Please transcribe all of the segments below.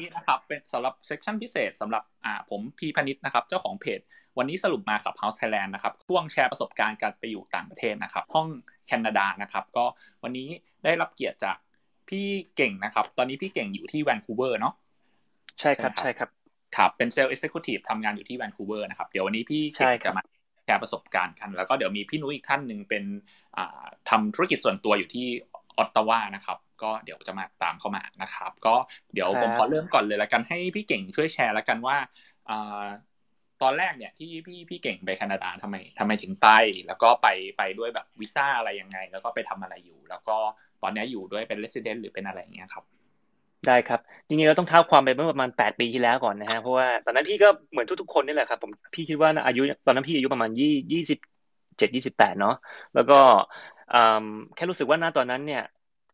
นี้นะครับเป็นสำหรับ session พิเศษสำหรับอ่าผมพีพนิษนะครับ เจ้าของเพจ วันนี้สรุปมากับ House Thailand นะครับช่วงแชร์ประสบการณ์การไปอยู่ต่างประเทศนะครับ ห้องแคนาดานะครับ ก็วันนี้ได้รับเกียรติจากพี่เก่งนะครับ ตอนนี้พี่เก่งอยู่ที่แวนคูเวอร์เนาะใช่ครับใช่ครับครับเป็น sales executive ทำงานอยู่ที่แวนคูเวอร์นะครับ เดี๋ยววันนี้พี่เก่งจะมาแชร์ประสบการณ์กัน แล้วก็เดี๋ยวมีพี่นุ้ยอีกท่านหนึ่งเป็นทำธุรกิจส่วนตัวอยู่ที่ ออตตาวานะครับ ก็เดี๋ยวจะมาตามเข้ามานะครับ ก็เดี๋ยวผมขอเริ่มก่อนเลยละกันให้พี่เก่งช่วยแชร์ละกันว่าตอนแรกเนี่ยที่พี่พี่เก่งไปแคนาดาทำไมทำไมถึงไปแล้วก็ไปไปด้วยแบบวีซ่าอะไรยังไง แล้วก็ไปทำอะไรอยู่ แล้วก็ตอนนี้อยู่ด้วยเป็นเรสซิเดนต์หรือเป็นอะไรอย่างเงี้ยครับ ได้ครับจริงๆเราต้องเท้าความไปเมื่อประมาณแปดปีที่แล้วก่อนนะฮะเพราะว่าตอนนั้นพี่ก็เหมือนทุกๆคนนี่แหละครับผมพี่คิดว่าอายุตอนนั้นพี่อายุประมาณยี่ยี่สิบเจ็ดยี่สิบแปดเนาะแล้วก็แค่รู้สึกว่าณตอนนั้นเนี่ย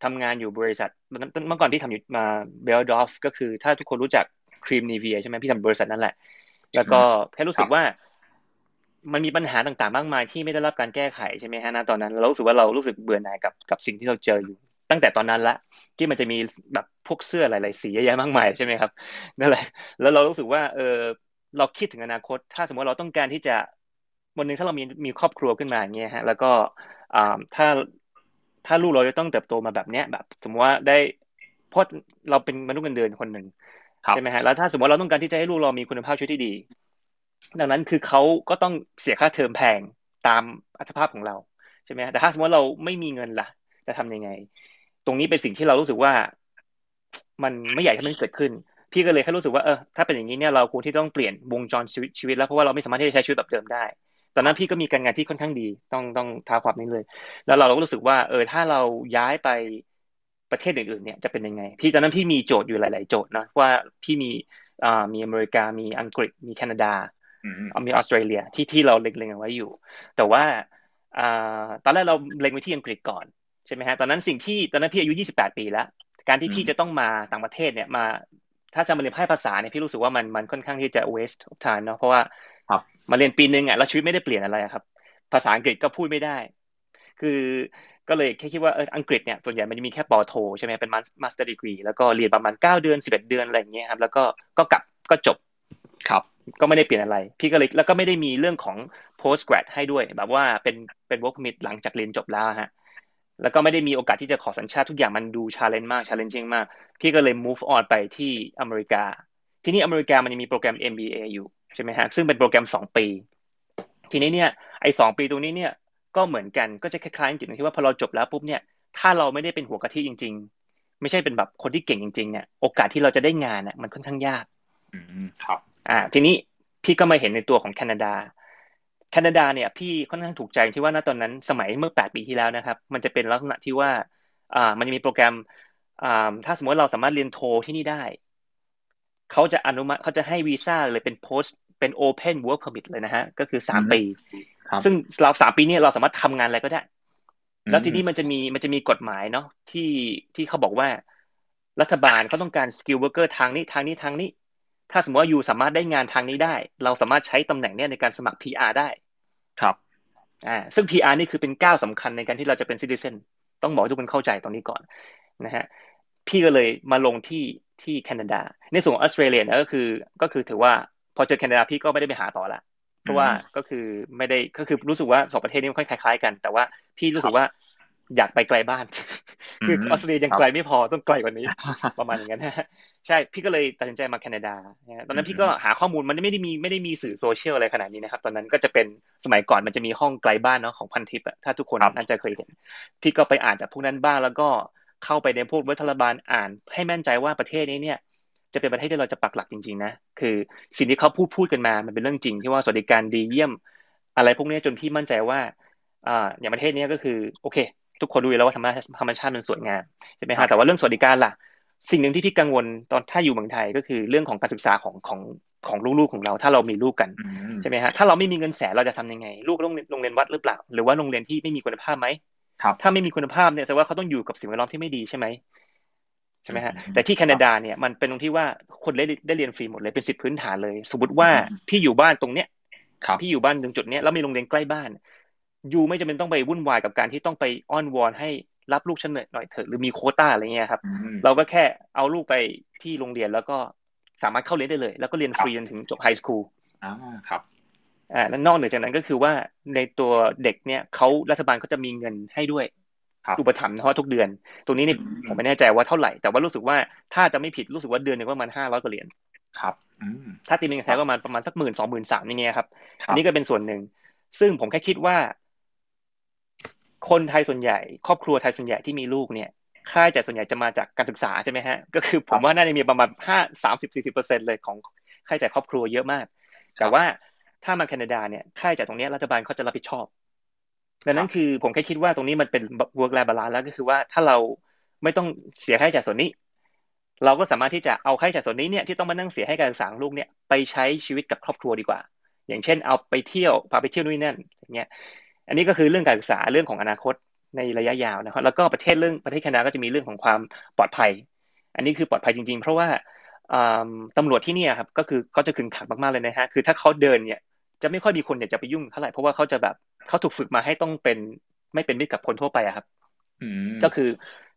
ทำงานอยู่บริษัทเมื่อก่อนพี่ทำอยู่มาเบลดอฟก็คือถ้าทุกคนรู้จักครีมนีเวียใช่ไหมพี่ทำบริษัทนั่นแหละ แล้วก็แค่รู้สึกว่า มันมีปัญหาต่างๆ มากมายที่ไม่ได้รับการแก้ไขใช่ไหมฮะนะตอนนั้นเรารู้สึกว่าเรารู้สึกเบื่อหน่ายกับกับสิ่งที่เราเจออยู่ ตั้งแต่ตอนนั้นละที่มันจะมีแบบพวกเสื้อหลายๆสีเยอะแยะมากมายใช่ไหมครับนั่นแหละ แล้วเรารู้สึกว่าเออเราคิดถึงอนาคต ถ้าสมมติเราต้องการที่จะวันหนึ่งถ้าเรามีมีครอบครัวขึ้นมาอย่างเงี้ยฮะแล้วก็ถ้า ถ้าลูกเราจะต้องเติบโตมาแบบเนี้ยแบบ สมมติว่าได้เพราะเราเป็นมนุษย์เงินเดือนคนหนึ่งใช่ไหมฮะแล้วถ้าสมมติเราต้องการที่จะให้ลูกเรามีคุณภาพชีวิตที่ดี ดังนั้นคือเขาก็ต้องเสียค่าเทอมแพงตามอัตภาพของเราใช่ไหมแต่ถ้าสมมติเราไม่มีเงินล่ะ จะทำยังไง ตรงนี้เป็นสิ่งที่เรารู้สึกว่า มันไม่อยากให้มันเกิดขึ้น พี่ก็เลยแค่รู้สึกว่าเออถ้าเป็นอย่างนี้เนี่ยเราควรที่ต้องเปลี่ยนวงจรชีวิตแล้วเพราะว่าเราไม่สามารถที่จะใช้ชีวิตแบบเดิมได้ ตอนนั้นพี่ก็มีการงานที่ค่อนข้างดี ต้องต้องท้าความนี้เลย แล้วเราก็รู้สึกว่า เออถ้าเราย้ายไปประเทศอื่นๆเนี่ยจะเป็นยังไง พี่ตอนนั้นพี่มีโจทย์อยู่หลาย ๆ โจทย์นะว่าพี่มีอ่ามีอเมริกามีอังกฤษมีแคนาดามีออสเตรเลียที่ที่เราเล็งๆเอาไว้อยู่ แต่ว่าอ่าตอนแรกเราเล็งไว้ที่อังกฤษก่อนใช่ไหมฮะตอนนั้นสิ่งที่ตอนนั้นพี่อายุ 28 ปีแล้วการที่พี่จะต้องมาต่างประเทศเนี่ยมาถ้าจะมาเรียนภาษาเนี่ยพี่รู้สึกว่ามันมันค่อนข้างที่จะ waste of time เนาะเพราะว่า ครับมาเรียนปีหนึ่งอะแล้วชีวิตไม่ได้เปลี่ยนอะไรครับ ภาษาอังกฤษก็พูดไม่ได้ คือก็เลยแค่คิดว่าเอออังกฤษเนี่ยส่วนใหญ่มันจะมีแค่ปอโทใช่ไหมเป็น master degree แล้วก็เรียนประมาณเก้าเดือนสิบเอ็ดเดือนอะไรอย่างเงี้ยครับแล้วก็ก็กลับก็จบครับ ก็ไม่ได้เปลี่ยนอะไร พี่ก็เลยแล้วก็ไม่ได้มีเรื่องของ post grad ให้ด้วย แบบว่าเป็นเป็น work permit หลังจากเรียนจบแล้วฮะแล้วก็ไม่ได้มีโอกาสที่จะขอสัญชาติทุกอย่างมันดู challenge มาก challenging มาก พี่ก็เลย move on ไปที่อเมริกา ที่นี่อเมริกามันยังมีโปรแกรม MBA อยู่ ใช่ไหมฮะซึ่งเป็นโปรแกรมสองปี ทีนี้เนี่ยไอ้สองปีตรงนี้เนี่ยก็เหมือนกันก็จะคล้ายๆกันที่ว่าพอเราจบแล้วปุ๊บเนี่ยถ้าเราไม่ได้เป็นหัวกะทิจริง ๆ ไม่ใช่เป็นแบบคนที่เก่งจริงๆเนี่ยโอกาสที่เราจะได้งานเนี่ยมันค่อนข้างยากอืมครับอ่าทีนี้พี่ก็มาเห็นในตัวของแคนาดาแคนาดาเนี่ยพี่ค่อนข้างถูกใจที่ว่าณตอนนั้นสมัยเมื่อแปดปีที่แล้วนะครับ มันจะเป็นลักษณะที่ว่าอ่ามันจะมีโปรแกรมอ่าถ้าสมมติเราสามารถเรียนโทที่นี่ได้ เขาจะอนุมัติเขาจะให้วีซ่าเลยเป็น post เป็น open work permit เลยนะฮะ ก็คือสามปี ซึ่งเราสามปีนี้เราสามารถทำงานอะไรก็ได้ แล้วทีนี้มันจะมีมันจะมีกฎหมายเนาะที่ที่เขาบอกว่า รัฐบาลเขาต้องการ skilled worker ทางนี้ทางนี้ทางนี้ ถ้าสมมติว่า you สามารถได้งานทางนี้ได้ เราสามารถใช้ตำแหน่งเนี้ยในการสมัคร PR ได้ ครับอ่าซึ่ง PR นี่คือเป็นก้าวสำคัญในการที่เราจะเป็น citizen ต้องบอกทุกคนเข้าใจตรงนี้ก่อนนะฮะพี่ก็เลยมาลงที่ที่แคนาดา ในส่วนออสเตรเลียก็คือก็คือถือว่า พอเจอแคนาดาพี่ก็ไม่ได้ไปหาต่อละเพราะว่าก็คือไม่ได้ก็คือรู้สึกว่าสองประเทศนี้มันค่อยคล้ายๆกัน แต่ว่าพี่รู้สึกว่าอยากไปไกลบ้าน คือออสเตรเลียยังไกลไม่พอต้องไกลกว่านี้ ประมาณอย่างนั้นใช่พี่ก็เลยตัดสินใจมาแคนาดาตอนนั้นพี่ก็หาข้อมูลมันไม่ได้มีไม่ได้มีสื่อโซเชียลอะไรขนาดนี้นะครับ ตอนนั้นก็จะเป็นสมัยก่อนมันจะมีห้องไกลบ้านเนาะของพันทิปอะถ้าทุกคนน่าจะเคยเห็น พี่ก็ไปอ่านจากพวกนั้นบ้างแล้วก็เข้าไปในพวกรัฐบาลอ่าน ให้แม่นใจว่าประเทศนี้เนี่ย จะเป็นประเทศที่เราจะปักหลักจริงๆนะคือสิ่งที่เขาพูดพูดกันมามันเป็นเรื่องจริงที่ว่าสวัสดิการดีเยี่ยม อะไรพวกนี้จนพี่มั่นใจว่าอ่าอย่างประเทศนี้ก็คือโอเค ทุกคนรู้อยู่แล้วว่าธรรมชาติธรรมชาติมันสวยงามใช่ไหมฮะแต่ว่าเรื่องสวัสดิการล่ะ สิ่งหนึ่งที่พี่กังวลตอนถ้าอยู่เมืองไทยก็คือเรื่องของการศึกษาของของของลูกๆของเรา ถ้าเรามีลูกกันใช่ไหมฮะถ้าเราไม่มีเงินแสนเราจะทำยังไง ลูกต้องโรงเรียนวัดหรือเปล่า หรือว่าโรงเรียนที่ไม่มีคุณภาพไหมถ้าไม่มีคุณภาพเนี่ยแสดงว่าเขาต้องอยู่กับสิ่งแวดล้อมที่ไม่ดีใช่ไหม ใช่ไหมฮะแต่ที่แคนาดาเนี่ยมันเป็นตรงที่ว่าคนได้ได้เรียนฟรีหมดเลยเป็นสิทธิพื้นฐานเลย สมมติว่าพี่อยู่บ้านตรงเนี้ยพี่อยู่บ้านตรงจุดเนี้ยแล้วมีโรงเรียนใกล้บ้านยูไม่จำเป็นต้องไปวุ่นวายกับการที่ต้องไปอ้อนวอนให้รับลูกฉันหน่อยเถอะหรือมีโคต้าอะไรเงี้ยครับ เราก็แค่เอาลูกไปที่โรงเรียนแล้วก็สามารถเข้าเรียนได้เลย แล้วก็เรียนฟรีจนถึงจบไฮสคูลอ่าครับอ่าแล้วนอกเหนือจากนั้นก็คือว่าในตัวเด็กเนี่ยเขารัฐบาลก็จะมีเงินให้ด้วย อุปถัมภ์เพราะทุกเดือน ตรงนี้นี่ผมไม่แน่ใจว่าเท่าไหร่ แต่ว่ารู้สึกว่าถ้าจะไม่ผิดรู้สึกว่าเดือนหนึ่งประมาณห้าร้อยกว่าเหรียญครับถ้าตีเป็นเงินไทยก็ประมาณประมาณสักหมื่นสองหมื่นสามอย่างเงี้ยครับ อันนี้ก็เป็นส่วนหนึ่ง ซึ่งผมแค่คิดว่า คนไทยส่วนใหญ่ ครอบครัวไทยส่วนใหญ่ที่มีลูกเนี่ย ค่าใช้จ่ายส่วนใหญ่จะมาจากการศึกษาใช่ไหมฮะ ก็คือผมว่าน่าจะมีประมาณห้าสามสิบสี่สิบเปอร์เซ็นเลยของค่าใช้จ่ายครอบครัวเยอะมาก แต่ว่าถ้ามาแคนาดาเนี่ย ค่าใช้จ่ายตรงนี้รัฐบาลเขาจะรับผิดชอบ ดังนั้นคือผมแค่คิดว่าตรงนี้มันเป็น work life balance แล้วก็คือว่าถ้าเราไม่ต้องเสียค่าใช้จ่ายส่วนนี้ เราก็สามารถที่จะเอาค่าใช้จ่ายส่วนนี้เนี่ยที่ต้องมานั่งเสียให้การศึกษาลูกเนี่ยไปใช้ชีวิตกับครอบครัวดีกว่า อย่างเช่น เอาไปเที่ยวพาไปเที่ยวนู่นนั่นอย่างเงี้ยอันนี้ก็คือเรื่องการศึกษาเรื่องของอนาคตในระยะยาวนะครับแล้วก็ประเทศเรื่องประเทศแคนาดาก็จะมีเรื่องของความปลอดภัย อันนี้คือปลอดภัยจริง ๆ เพราะว่าตำรวจที่นี่ครับก็คือเขาจะขึงขังมากๆเลยนะฮะคือถ้าเขาเดินเนี่ย จะไม่ค่อยมีคนอยากจะไปยุ่งเท่าไหร่เพราะว่าเขาจะแบบเขาถูกฝึกมาให้ต้องเป็นไม่เป็นมิตรกับคนทั่วไปอะครับก็คือ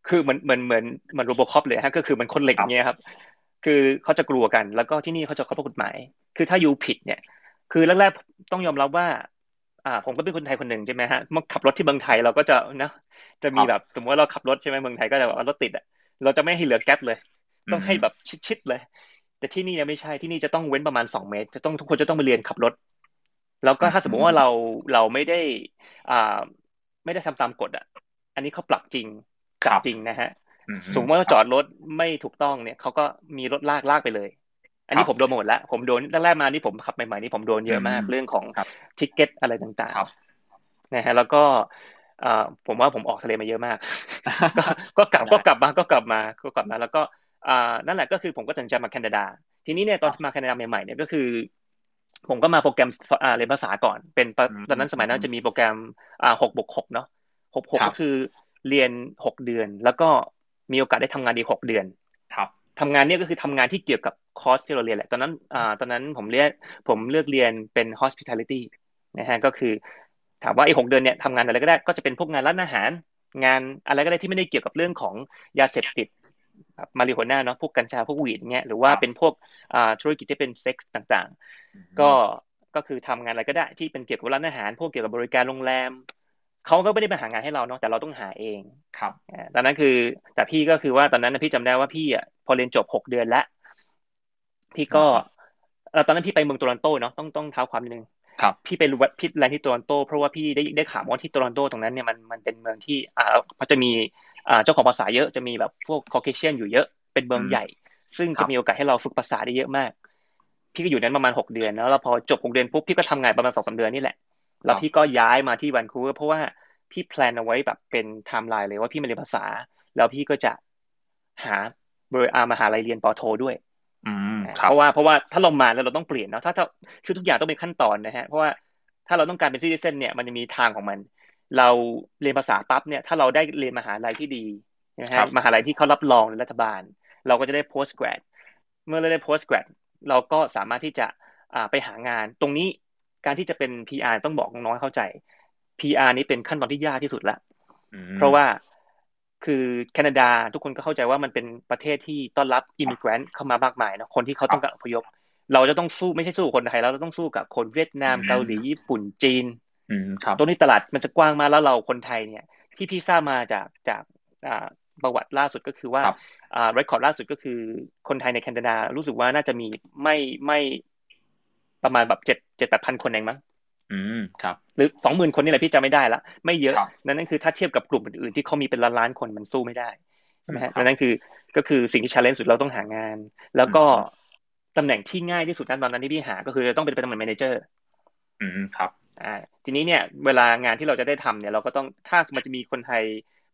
คือเหมือนเหมือนเหมือนเหมือนโรบอคอปเลยฮะก็คือมันคนเหล็กเงี้ยครับ คือเขาจะกลัวกัน แล้วก็ที่นี่เขาจะเคารพกฎหมาย คือถ้ายูผิดเนี่ย คือแรกๆต้องยอมรับว่า อ่า ผมก็เป็นคนไทยคนหนึ่งใช่ไหมฮะมาขับรถที่เมืองไทยเราก็จะนะจะมีแบบสมมติว่าเราขับรถใช่ไหมเมืองไทยก็จะแบบรถติดอะเราจะไม่ให้เหลือแก๊ปเลย ต้องให้แบบชิดๆเลย แต่ที่นี่เนี่ยไม่ใช่ที่นี่จะต้องเว้นประมาณสองเมตร จะต้องทุกคนจะต้องมาเรียนขับรถ แล้วก็ถ้าสมมติว่าเราเราไม่ได้อ่าไม่ได้ทำตามกฎอะ อันนี้เขาปรับจริงจับจริงนะฮะสมมติว่าจอดรถไม่ถูกต้องเนี่ยเขาก็มีรถลากลากไปเลย อันนี้ผมโดนหมดแล้วผมโดนแรกๆมานี่ผมขับใหม่ๆนี่ผมโดนเยอะมากเรื่องของทิกเก็ตอะไรต่างๆนะฮะแล้วก็ผมว่าผมออกทะเลมาเยอะมาก ก็กลับก็กลับมาก็กลับมาก็กลับมาแล้วก็นั่นแหละก็คือผมก็ตัดใจมาแคนาดา ทีนี้เนี่ยตอนมาแคนาดาใหม่ๆเนี่ยก็คือ ผมก็มาโปรแกรมเรียนภาษาก่อน เป็นตอนนั้นสมัยนั้นจะมีโปรแกรมหกบวกหกเนาะหกหกก็คือเรียนหกเดือน แล้วก็มีโอกาสได้ทำงานดีหกเดือนครับทำงานเนี่ยก็คือทำงานที่เกี่ยวกับคอร์สที่เราเรียนแหละตอนนั้นอ่าตอนนั้นผมเรียนผมเลือกเรียนเป็น hospitality นะฮะก็คือ ถามว่าไอ้หกเดือนเนี่ยทำงานอะไรก็ได้ก็จะเป็นพวกงานร้านอาหาร งานอะไรก็ได้ที่ไม่ได้เกี่ยวกับเรื่องของยาเสพติด มาริโฮน่าเนาะพวกกัญชาพวกวีดเงี้ยหรือว่าเป็นพวกธุรกิจที่เป็นเซ็กซ์ต่างๆ ก็ก็คือทำงานอะไรก็ได้ที่เป็นเกี่ยวกับร้านอาหาร พวกเกี่ยวกับบริการโรงแรมเขาก็ไม่ได้ไปหางานให้เราเนาะแต่เราต้องหาเองครับตอนนั้นคือ แต่พี่ก็คือว่าตอนนั้นพี่จำได้ว่าพี่อะพอเรียนจบหกเดือนแล้วพี่ก็ตอนนั้นพี่ไปเมืองโตรอนโตเนาะต้องต้องเท้าความนิดนึงครับพี่ไปรู้ว่าพี่แลนที่โตรอนโตเพราะว่าพี่ได้ได้ข่าวว่าที่โตรอนโตตรงนั้นเนี่ยมันมันเป็นเมืองที่อ่าเขาจะมีอ่า เจ้าของภาษาเยอะจะมีแบบพวก Caucasian อยู่เยอะเป็นเมืองใหญ่ ซึ่งจะมีโอกาสให้เราฝึกภาษาได้เยอะมาก พี่ก็อยู่นั้นประมาณหกเดือนแล้วแล้วพอจบหกเดือนปุ๊บพี่ก็ทำงานประมาณสองสามเดือนนี่แหละแล้วพี่ก็ย้ายมาที่แวนคูเวอร์เพราะว่าพี่ plan เอาไว้แบบเป็นไทม์ไลน์เลยว่าพี่มาเรียนภาษา แล้วพี่ก็จะหาบริอามาหาลัยเรียนป.โทด้วยเพราะว่าเพราะว่าถ้าเรามาแล้วเราต้องเปลี่ยนเนาะถ้าถ้าคือทุกอย่างต้องเป็นขั้นตอนนะฮะเพราะว่าถ้าเราต้องการเป็นซิติเซนเนี่ยมันจะมีทางของมัน เราเรียนภาษาปั๊บเนี่ยถ้าเราได้เรียนมหาลัยที่ดีนะฮะมหาลัยที่เขารับรองในรัฐบาล เราก็จะได้ post grad เมื่อเราได้ post grad เราก็สามารถที่จะไปหางาน ตรงนี้การที่จะเป็น PR ต้องบอกน้อยเข้าใจ PR นี้เป็นขั้นตอนที่ยากที่สุดละเพราะว่าคือแคนาดาทุกคนก็เข้าใจว่ามันเป็นประเทศที่ต้อนรับอิมิเกรนต์เข้ามามากมายเนาะคนที่เขาต้องการอพยพ เราจะต้องสู้ไม่ใช่สู้คนไทยแล้วเราต้องสู้กับคนเวียดนามเกาหลีญี่ปุ่นจีน ตัวนี้ตลาดมันจะกว้างมากแล้วเราคนไทยเนี่ย ที่พี่ทราบมาจากจากประวัติล่าสุดก็คือว่าอ่าเรคคอร์ดล่าสุดก็คือคนไทยในแคนาดารู้สึกว่าน่าจะมีไม่ไม่ประมาณแบบเจ็ดเจ็ดแปดพันคนเองมั้งอืมครับ หรือสองหมื่นคนนี่แหละพี่จำไม่ได้ละไม่เยอะนั่นนั่นคือถ้าเทียบกับกลุ่มอื่นๆที่เขามีเป็นล้านล้านคนมันสู้ไม่ได้ใช่ไหมฮะนั่นคือก็คือสิ่งที่ challenge สุดเราต้องหางาน แล้วก็ตำแหน่งที่ง่ายที่สุดนั้นตอนนั้นที่พี่หา ก็คือต้องเป็นตำแหน่ง manager อืมครับ อ่าทีนี้เนี่ยเวลางานที่เราจะได้ทำเนี่ยเราก็ต้องถ้ามันจะมีคนไทย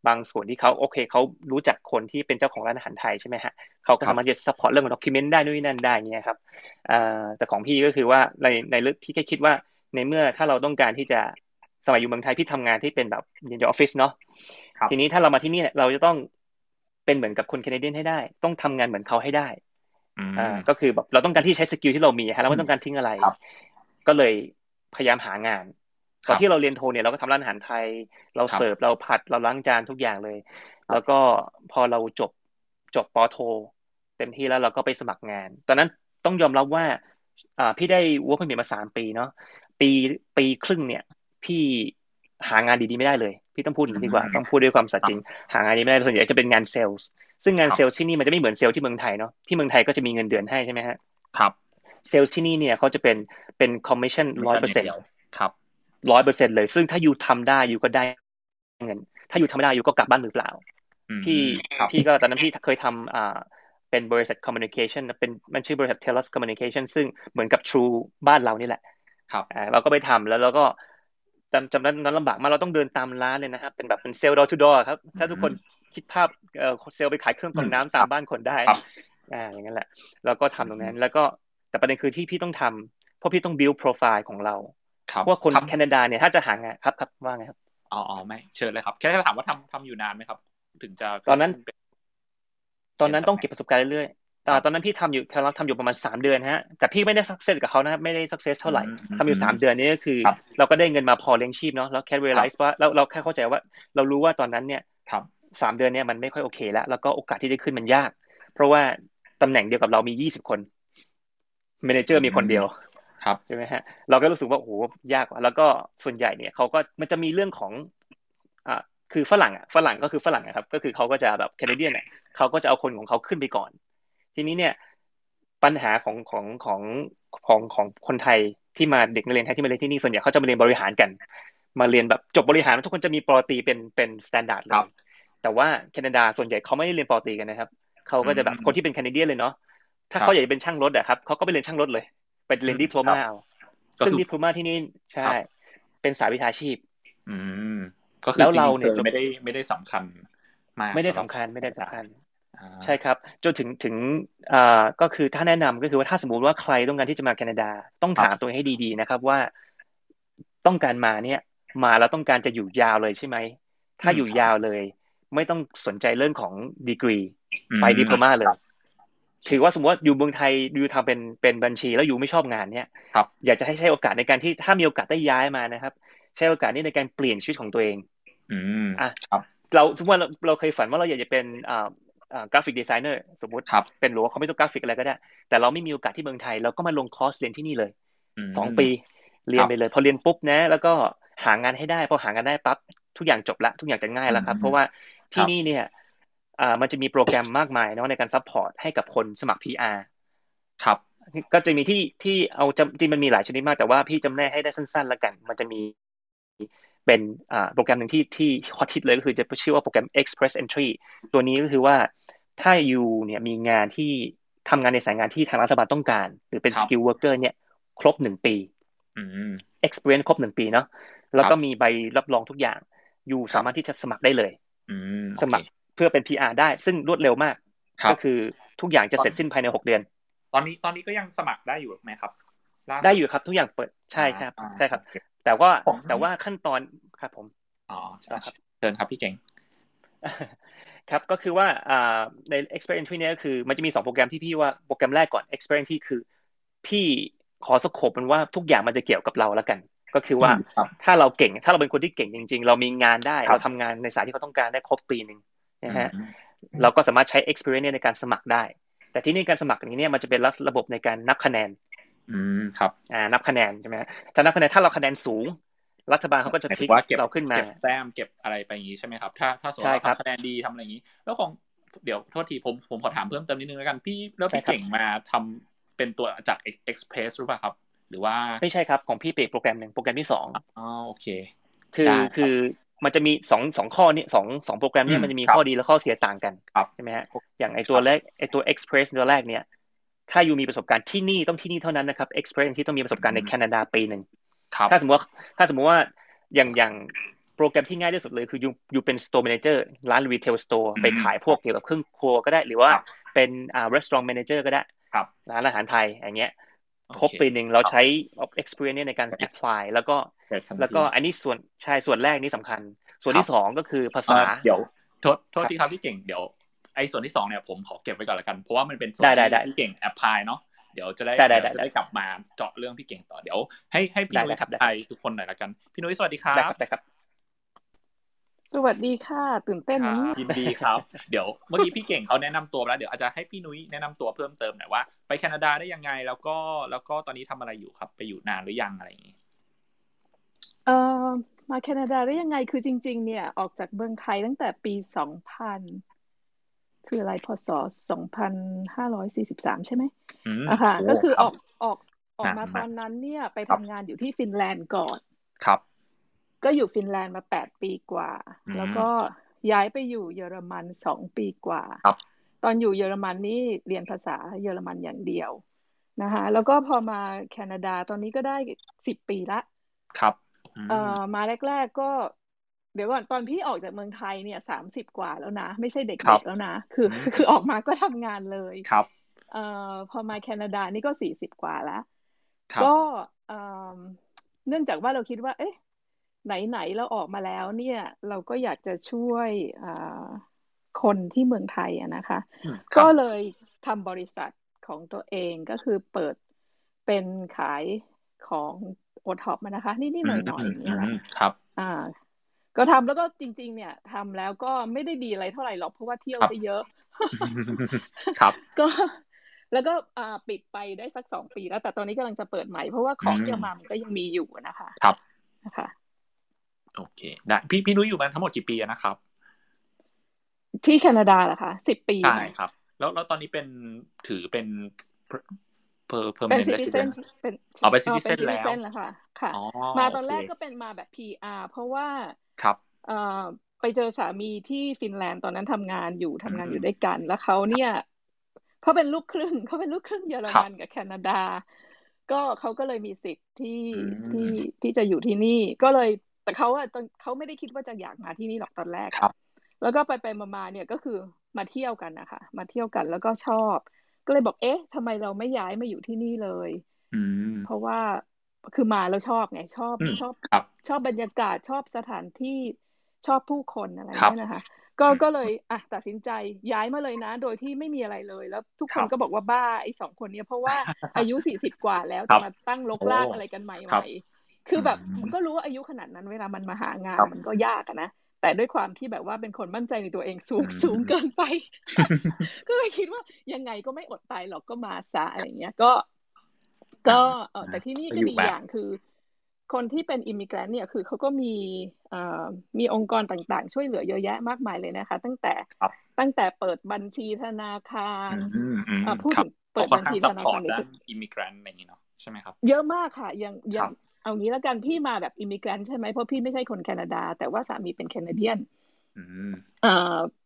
บางส่วนที่เขาโอเคเขารู้จักคนที่เป็นเจ้าของร้านอาหารไทยใช่ไหมฮะเขาก็สามารถจะ support เรื่องของ document ได้นู่นนั่นได้เงี้ยครับอ่าแต่ของพี่ก็คือว่าในในเรื่องพี่แค่คิดว่าในเมื่อถ้าเราต้องการที่จะสมัยอยู่เมืองไทยพี่ทำงานที่เป็นแบบอยู่ในออฟฟิศเนาะทีนี้ถ้าเรามาที่นี่เราจะต้องเป็นเหมือนกับคน Canadian ให้ได้ ต้องทำงานเหมือนเขาให้ได้อ่าก็คือแบบเราต้องการที่ใช้ skill ที่เรามีฮะเราไม่ต้องการทิ้งอะไรก็เลย พยายามหางานตอนที่เราเรียนโทเนี่ยเราก็ทำร้านอาหารไทย เราเสิร์ฟเราผัดเราล้างจานทุกอย่างเลย แล้วก็พอเราจบจบป.โท เต็มที่แล้วเราก็ไปสมัครงาน ตอนนั้นต้องยอมรับว่าอ่าพี่ได้ work permit มาสามปีเนาะปีปีครึ่งเนี่ย พี่หางานดีๆไม่ได้เลย พี่ต้องพูดดีกว่าต้องพูดด้วยความสัตย์จริง หางานดีไม่ได้ส่วนใหญ่จะเป็นงานเซลล์ซึ่งงานเซลล์ที่นี่มันจะไม่เหมือนเซลล์ที่เมืองไทยเนาะที่เมืองไทยก็จะมีเงินเดือนให้ใช่ไหมฮะครับ เซลล์ที่นี่เนี่ยเขาจะเป็นเป็นคอมมิชชั่นร้อยเปอร์เซ็นต์ครับร้อยเปอร์เซ็นต์เลย ซึ่งถ้า you ทำได้ you ก็ได้เงิน ถ้า you ทำไม่ได้ you ก็กลับบ้านมือเปล่า พี่พี่ก็ตอนนั้นพี่เคยทำอ่าเป็นบริษัท communication เป็นมันชื่อบริษัท Telus Communication ซึ่งเหมือนกับ True บ้านเรานี่แหละ ครับอ่าเราก็ไปทำแล้วเราก็จำจำนั้นนั้นลำบากมากเราต้องเดินตามร้านเลยนะครับ เป็นแบบเป็นเซลล์ door to door ครับ ถ้าทุกคนคิดภาพเอ่อเซลล์ไปขายเครื่องกรองน้ำตามบ้านคนได้อ่าอย่างนั้นแหละ แล้วก็ทำตรงนั้น แล้วก็ แต่ประเด็นคือที่พี่ต้องทำเพราะพี่ต้อง build profile ของเราว่าคนแคนาดาเนี่ยถ้าจะหางานครับครับว่าไงครับอ๋อไม่เชิญเลยครับ แค่ถามว่าทำทำอยู่นานไหมครับ ถึงจะตอนนั้น ตอนนั้นต้องเก็บประสบการณ์เรื่อยๆตอนนั้นพี่ทำอยู่ทำทำอยู่ประมาณสามเดือนฮะแต่พี่ไม่ได้ success กับเขานะไม่ได้ success เท่าไหร่ทำอยู่สามเดือนนี้ก็คือ เราก็ได้เงินมาพอเลี้ยงชีพเนาะแล้วแค่ realize ว่าเราเราแค่เข้าใจว่า เรารู้ว่าตอนนั้นเนี่ยสามเดือนเนี่ยมันไม่ค่อยโอเคแล้วแล้วก็โอกาสที่ได้ขึ้นมันยาก เพราะว่าตำแหน่งเดียวกับเรามียี่สิบคน manager มีคนเดียวครับใช่ไหมฮะเราก็รู้สึกว่าโอ้โหยากแล้วก็ส่วนใหญ่เนี่ยเขาก็มันจะมีเรื่องของอ่าคือฝรั่งอะฝรั่งก็คือฝรั่งนะครับ ก็คือเขาก็จะแบบ Canadian เนี่ยเขาก็จะเอาคนของเขาขึ้นไปก่อน ทีนี้เนี่ยปัญหาของของของของของคนไทยที่มาเด็กนักเรียนไทยที่มาเรียนที่นี่ส่วนใหญ่เขาจะมาเรียนบริหารกัน มาเรียนแบบจบบริหารทุกคนจะมีป.ตรีเป็นเป็น standard เลยแต่ว่าแคนาดาส่วนใหญ่เขาไม่ได้เรียนป.ตรีกันนะครับเขาก็จะแบบคนที่เป็น Canadian เลยเนาะ ถ้าเขาอยากจะเป็นช่างรถอะครับเขาก็ไปเรียนช่างรถเลยไปเรียน diploma เอาซึ่งดิโพลมาที่นี่ใช่ เป็นสายวิชาชีพ อืมก็คือแล้วเราเนี่ยไม่ได้ไม่ได้สำคัญมากไม่ได้สำคัญไม่ได้สำคัญใช่ครับ จนถึงถึงอ่าก็คือถ้าแนะนำก็คือว่าถ้าสมมติว่าใครต้องการที่จะมาแคนาดา ต้องถามตัวให้ดีๆนะครับว่าต้องการมาเนี่ย มาแล้วต้องการจะอยู่ยาวเลยใช่ไหม ถ้าอยู่ยาวเลย ไม่ต้องสนใจเรื่องของดีกรี ไปดิโพลมาเลย ถือว่าสมมติว่าอยู่เมืองไทย you ทำเป็นเป็นบัญชีแล้ว you ไม่ชอบงานเนี่ยครับอยากจะให้ใช้โอกาสในการที่ถ้ามีโอกาสได้ย้ายมานะครับ ใช้โอกาสนี้ในการเปลี่ยนชีวิตของตัวเอง อืมอะครับเราสมมติว่าเราเคยฝันว่าเราอยากจะเป็นอ่าอ่า graphic designer สมมติเป็นหรือว่า computer graphic อะไรก็ได้ แต่เราไม่มีโอกาสที่เมืองไทย เราก็มาลงคอร์สเรียนที่นี่เลยสองปีเรียนไปเลย พอเรียนปุ๊บนะ แล้วก็หางานให้ได้พอหางานได้ปั๊บทุกอย่างจบละทุกอย่างจะง่ายแล้วครับ เพราะว่าที่นี่เนี่ย อ่ามันจะมีโปรแกรมมากมายเนาะในการ support ให้กับคนสมัคร PR ครับ ก็จะมีที่ที่เอาจริงมันมีหลายชนิดมากแต่ว่าพี่จำแนกให้ได้สั้นๆแล้วกัน มันจะมีเป็นอ่าโปรแกรมหนึ่งที่ที่ฮอตฮิตเลยก็คือจะชื่อว่าโปรแกรม Express Entry ตัวนี้ก็คือว่าถ้า you เนี่ยมีงานที่ทำงานในสายงานที่ทางรัฐบาลต้องการ หรือเป็น skill worker เนี่ยครบหนึ่งปี experience ครบหนึ่งปีเนาะแล้วก็มีใบรับรองทุกอย่าง อยู่สามารถที่จะสมัครได้เลยสมัคร เพื่อเป็น PR ได้ซึ่งรวดเร็วมาก ก็คือทุกอย่างจะเสร็จสิ้นภายในหกเดือน ตอนนี้ตอนนี้ก็ยังสมัครได้อยู่ไหมครับ ได้อยู่ครับ ทุกอย่างเปิดใช่ครับ ใช่ครับ แต่ว่าแต่ว่าขั้นตอนครับผมอ๋อครับเชิญครับพี่เจ๋งครับก็คือว่าใน experience ที่นี้ก็คือมันจะมีสองโปรแกรมที่พี่ว่าโปรแกรมแรกก่อน experience ที่คือ พี่ขอสโคปมันว่าทุกอย่างมันจะเกี่ยวกับเราแล้วกัน ก็คือว่าถ้าเราเก่ง ถ้าเราเป็นคนที่เก่งจริง ๆ เรามีงานได้เราทำงานในสายที่เขาต้องการได้ครบปีหนึ่ง นะฮะเราก็สามารถใช้ experience ในการสมัครได้ แต่ที่นี่การสมัครอย่างนี้เนี่ยมันจะเป็นระบบในการนับคะแนน อืมครับ อ่า นับคะแนนใช่ไหมถ้านับคะแนนถ้าเราคะแนนสูง รัฐบาลเขาก็จะพลิกเราขึ้นมาเก็บแต้มเก็บอะไรไปอย่างนี้ใช่ไหมครับ ถ้าถ้าสมมติว่าทำคะแนนดีทำอะไรอย่างนี้ แล้วของเดี๋ยวโทษทีผมผมขอถามเพิ่มเติมนิดนึงแล้วกันพี่แล้วพี่เก่งมาทำเป็นตัวจาก Express หรือเปล่าครับ หรือว่าไม่ใช่ครับของพี่เปโปรแกรมหนึ่งโปรแกรมที่สองอ๋อโอเค คือคือ มันจะมีสองสองข้อนี้สองสองโปรแกรมนี้มันจะมีข้อดีและข้อเสียต่างกันใช่ไหมฮะอย่างไอตัวแรกไอตัว Express ตัวแรกเนี่ย ถ้าอยู่มีประสบการณ์ที่นี่ต้องที่นี่เท่านั้นนะครับ Express ที่ต้องมีประสบการณ์ในแคนาดาปีหนึ่งถ้าสมมติว่าถ้าสมมติว่าอย่างอย่างโปรแกรมที่ง่ายที่สุดเลยคืออยู่อยู่เป็น store manager ร้าน retail store ไปขายพวกเกี่ยวกับเครื่องครัวก็ได้ หรือว่าเป็นอ่า restaurant manager ก็ได้ร้านอาหารไทยอย่างเงี้ยครบปีหนึ่งเราใช้ experience ในการ apply แล้วก็ แล้วก็อันนี้ส่วนใช่ส่วนแรกนี่สำคัญ ส่วนที่สองก็คือภาษาเดี๋ยวโทษโทษที่ครับพี่เก่งเดี๋ยวไอ้ส่วนที่สองเนี่ยผมขอเก็บไว้ก่อนละกัน เพราะว่ามันเป็นส่วนที่พี่เก่งแอปพลายเนาะเดี๋ยวจะได้ได้ได้กลับมาเจาะเรื่องพี่เก่งต่อเดี๋ยว ให้ให้พี่นุ้ยทักทายทุกคนหน่อยละกัน พี่นุ้ยสวัสดีครับได้ครับ สวัสดีค่ะ ตื่นเต้นนะเนี่ยยินดีครับ เดี๋ยวเมื่อกี้พี่เก่งเขาแนะนำตัวแล้วเดี๋ยวอาจจะให้พี่นุ้ยแนะนำตัวเพิ่มเติมหน่อยว่า ไปแคนาดาได้ยังไงแล้วก็แล้วก็ตอนนี้ทำอะไรอยู่ครับ ไปอยู่นานหรือยังอะไรอย่างนี้ เอ่อมาแคนาดาได้ยังไงคือจริง ๆ เนี่ย ออกจากเมืองไทยตั้งแต่ปีสองพันคืออะไรพศสองพันห้าร้อยสี่สิบสามใช่ไหมอะค่ะ ก็คือออกออกออกมาตอนนั้นเนี่ย ไปทำงานอยู่ที่ฟินแลนด์ก่อน ครับ ก็อยู่ฟินแลนด์มาแปดปีกว่า แล้วก็ย้ายไปอยู่เยอรมันสองปีกว่าตอนอยู่เยอรมันนี่เรียนภาษาเยอรมันอย่างเดียวนะคะแล้วก็พอมาแคนาดาตอนนี้ก็ได้สิบปีละ ครับ เอ่อมาแรก ๆ ก็ เดี๋ยวก่อนตอนพี่ออกจากเมืองไทยเนี่ยสามสิบกว่าแล้วนะ ไม่ใช่เด็กๆแล้วนะ คือ คือออกมาก็ทำงานเลยครับเอ่อพอมาแคนาดานี่ก็สี่สิบกว่าแล้ว ก็เอ่อเนื่องจากว่าเราคิดว่า เอ๊ะไหนๆเราออกมาแล้วเนี่ย เราก็อยากจะช่วยคนที่เมืองไทยอะนะคะ ก็เลยทำบริษัทของตัวเองก็คือเปิดเป็นขายของ โอท็อปมานะคะ นี่ๆหน่อยๆอย่างเงี้ยครับ อ่า ก็ทำแล้วก็จริง ๆ เนี่ยทำแล้วก็ไม่ได้ดีอะไรเท่าไหร่หรอกเพราะว่าเที่ยวซะเยอะ ครับ ก็แล้วก็อ่าปิดไปได้สักสองปีแล้ว แต่ตอนนี้กำลังจะเปิดใหม่เพราะว่าของที่เอามามันก็ยังมีอยู่นะคะ ครับนะคะโอเคได้พี่พี่นุ้ยอยู่มาทั้งหมดกี่ปีนะครับ ที่แคนาดาเหรอคะสิบปีใช่ครับ แล้วแล้วตอนนี้เป็นถือเป็น per- permanent เป็น citizen เป็นเอาไปซิติเซนแล้วค่ะค่ะ มาตอนแรกก็เป็นมาแบบ PR เพราะว่าครับเอ่อไปเจอสามีที่ฟินแลนด์ตอนนั้นทำงานอยู่ทำงานอยู่ด้วยกัน แล้วเขาเนี่ยเขาเป็นลูกครึ่งเขาเป็นลูกครึ่งเยอรมันกับแคนาดา ก็เขาก็เลยมีสิทธิ์ที่ที่ที่จะอยู่ที่นี่ ก็เลยแต่เขาอะตอนเขาไม่ได้คิดว่าจะอยากมาที่นี่หรอกตอนแรกครับ แล้วก็ไปไปมาเนี่ยก็คือมาเที่ยวกันนะคะมาเที่ยวกันแล้วก็ชอบ ก็เลยบอกเอ๊ะทำไมเราไม่ย้ายมาอยู่ที่นี่เลยอืเพราะว่าคือมาแล้วชอบไงชอบชอบชอบบรรยากาศชอบสถานที่ชอบผู้คนอะไรนี่นะคะก็ก็เลยอะตัดสินใจย้ายมาเลยนะ โดยที่ไม่มีอะไรเลย แล้วทุกคนก็บอกว่าบ้าไอ้สองคนเนี้ยเพราะว่าอายุสี่สิบกว่าแล้วจะมาตั้งลกลากอะไรกันใหม่ใหม่คือแบบมันก็รู้ว่าอายุขนาดนั้นเวลามันมาหางานมันก็ยากนะ แต่ด้วยความที่แบบว่าเป็นคนมั่นใจในตัวเองสูงสูงเกินไป ก็เลยคิดว่ายังไงก็ไม่อดตายหรอกก็มาซะอะไรเงี้ยก็ ก็เออแต่ที่นี่ก็ดีอย่างคือ คนที่เป็น immigrant เนี่ยคือเขาก็มีเอ่อมีองค์กรต่างๆ ช่วยเหลือเยอะแยะมากมายเลยนะคะ ตั้งแต่ตั้งแต่เปิดบัญชีธนาคารพูดถึงเปิดบัญชีธนาคารหรือ immigrant อะไรอย่างนี้เนาะ ใช่ไหมครับ เยอะมากค่ะยังยังเอางี้แล้วกันพี่มาแบบ immigrant ใช่ไหมเพราะพี่ไม่ใช่คนแคนาดา แต่ว่าสามีเป็น Canadianอ่า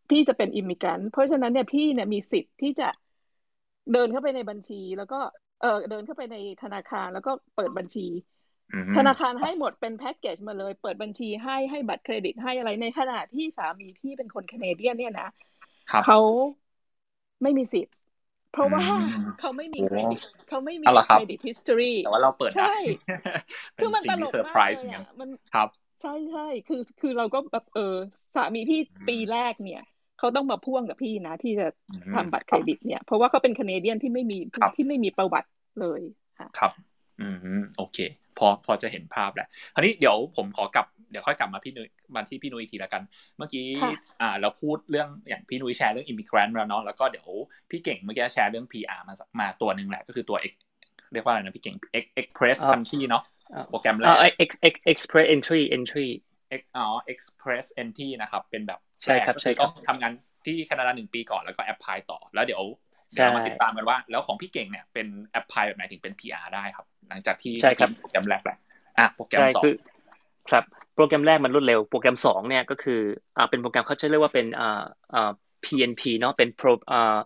พี่จะเป็น immigrant เพราะฉะนั้นเนี่ยพี่เนี่ยมีสิทธิ์ที่จะเดินเข้าไปในบัญชี แล้วก็เออเดินเข้าไปในธนาคารแล้วก็เปิดบัญชี ธนาคารให้หมดเป็นแพ็กเกจมาเลย เปิดบัญชีให้ให้บัตรเครดิตให้อะไรในขณะที่สามีพี่เป็นคน Canadian เนี่ยนะเขาไม่มีสิทธิ์ เพราะว่าเขาไม่มีเครดิตเขาไม่มีเครดิต history แต่ว่าเราเปิดใช่คือมันตลกมากเลยมันครับใช่ใช่คือคือเราก็แบบเออสามีพี่ปีแรกเนี่ยเขาต้องมาพ่วงกับพี่นะ ที่จะทำบัตรเครดิตเนี่ย เพราะว่าเขาเป็น Canadian ที่ไม่มีที่ไม่มีประวัติเลยครับ อืมโอเค พอพอจะเห็นภาพแหละคราวนี้เดี๋ยวผมขอกลับเดี๋ยวค่อยกลับมาพี่นุ้ยมาที่พี่นุ้ยอีกทีละกัน เมื่อกี้อ่าเราพูดเรื่องอย่างพี่นุ้ยแชร์เรื่อง immigrant แล้วเนาะแล้วก็เดี๋ยวพี่เก่งเมื่อกี้แชร์เรื่อง PR มามาตัวหนึ่งแหละก็คือตัวเรียกว่าอะไรนะพี่เก่ง Express Country เนาะโปรแกรมแรก Express Entry Entry อ๋อ Express Entry นะครับเป็นแบบใช่ครับใช่ต้องทำงานที่แคนาดาหนึ่งปีก่อนแล้วก็แอปพลายต่อ แล้วเดี๋ยว เดี๋ยวมาติดตามกันว่า แล้วของพี่เก่งเนี่ยเป็นแอปพลายแบบไหนถึงเป็น PR ได้ครับ หลังจากที่ใช่ครับโปรแกรมแรกแหละอะโปรแกรมสองครับโปรแกรมแรกมันรวดเร็วโปรแกรมสองเนี่ยก็คืออ่าเป็นโปรแกรมเขาจะเรียกว่าเป็นอ่าอ่า PNP เนาะเป็น pro อ่า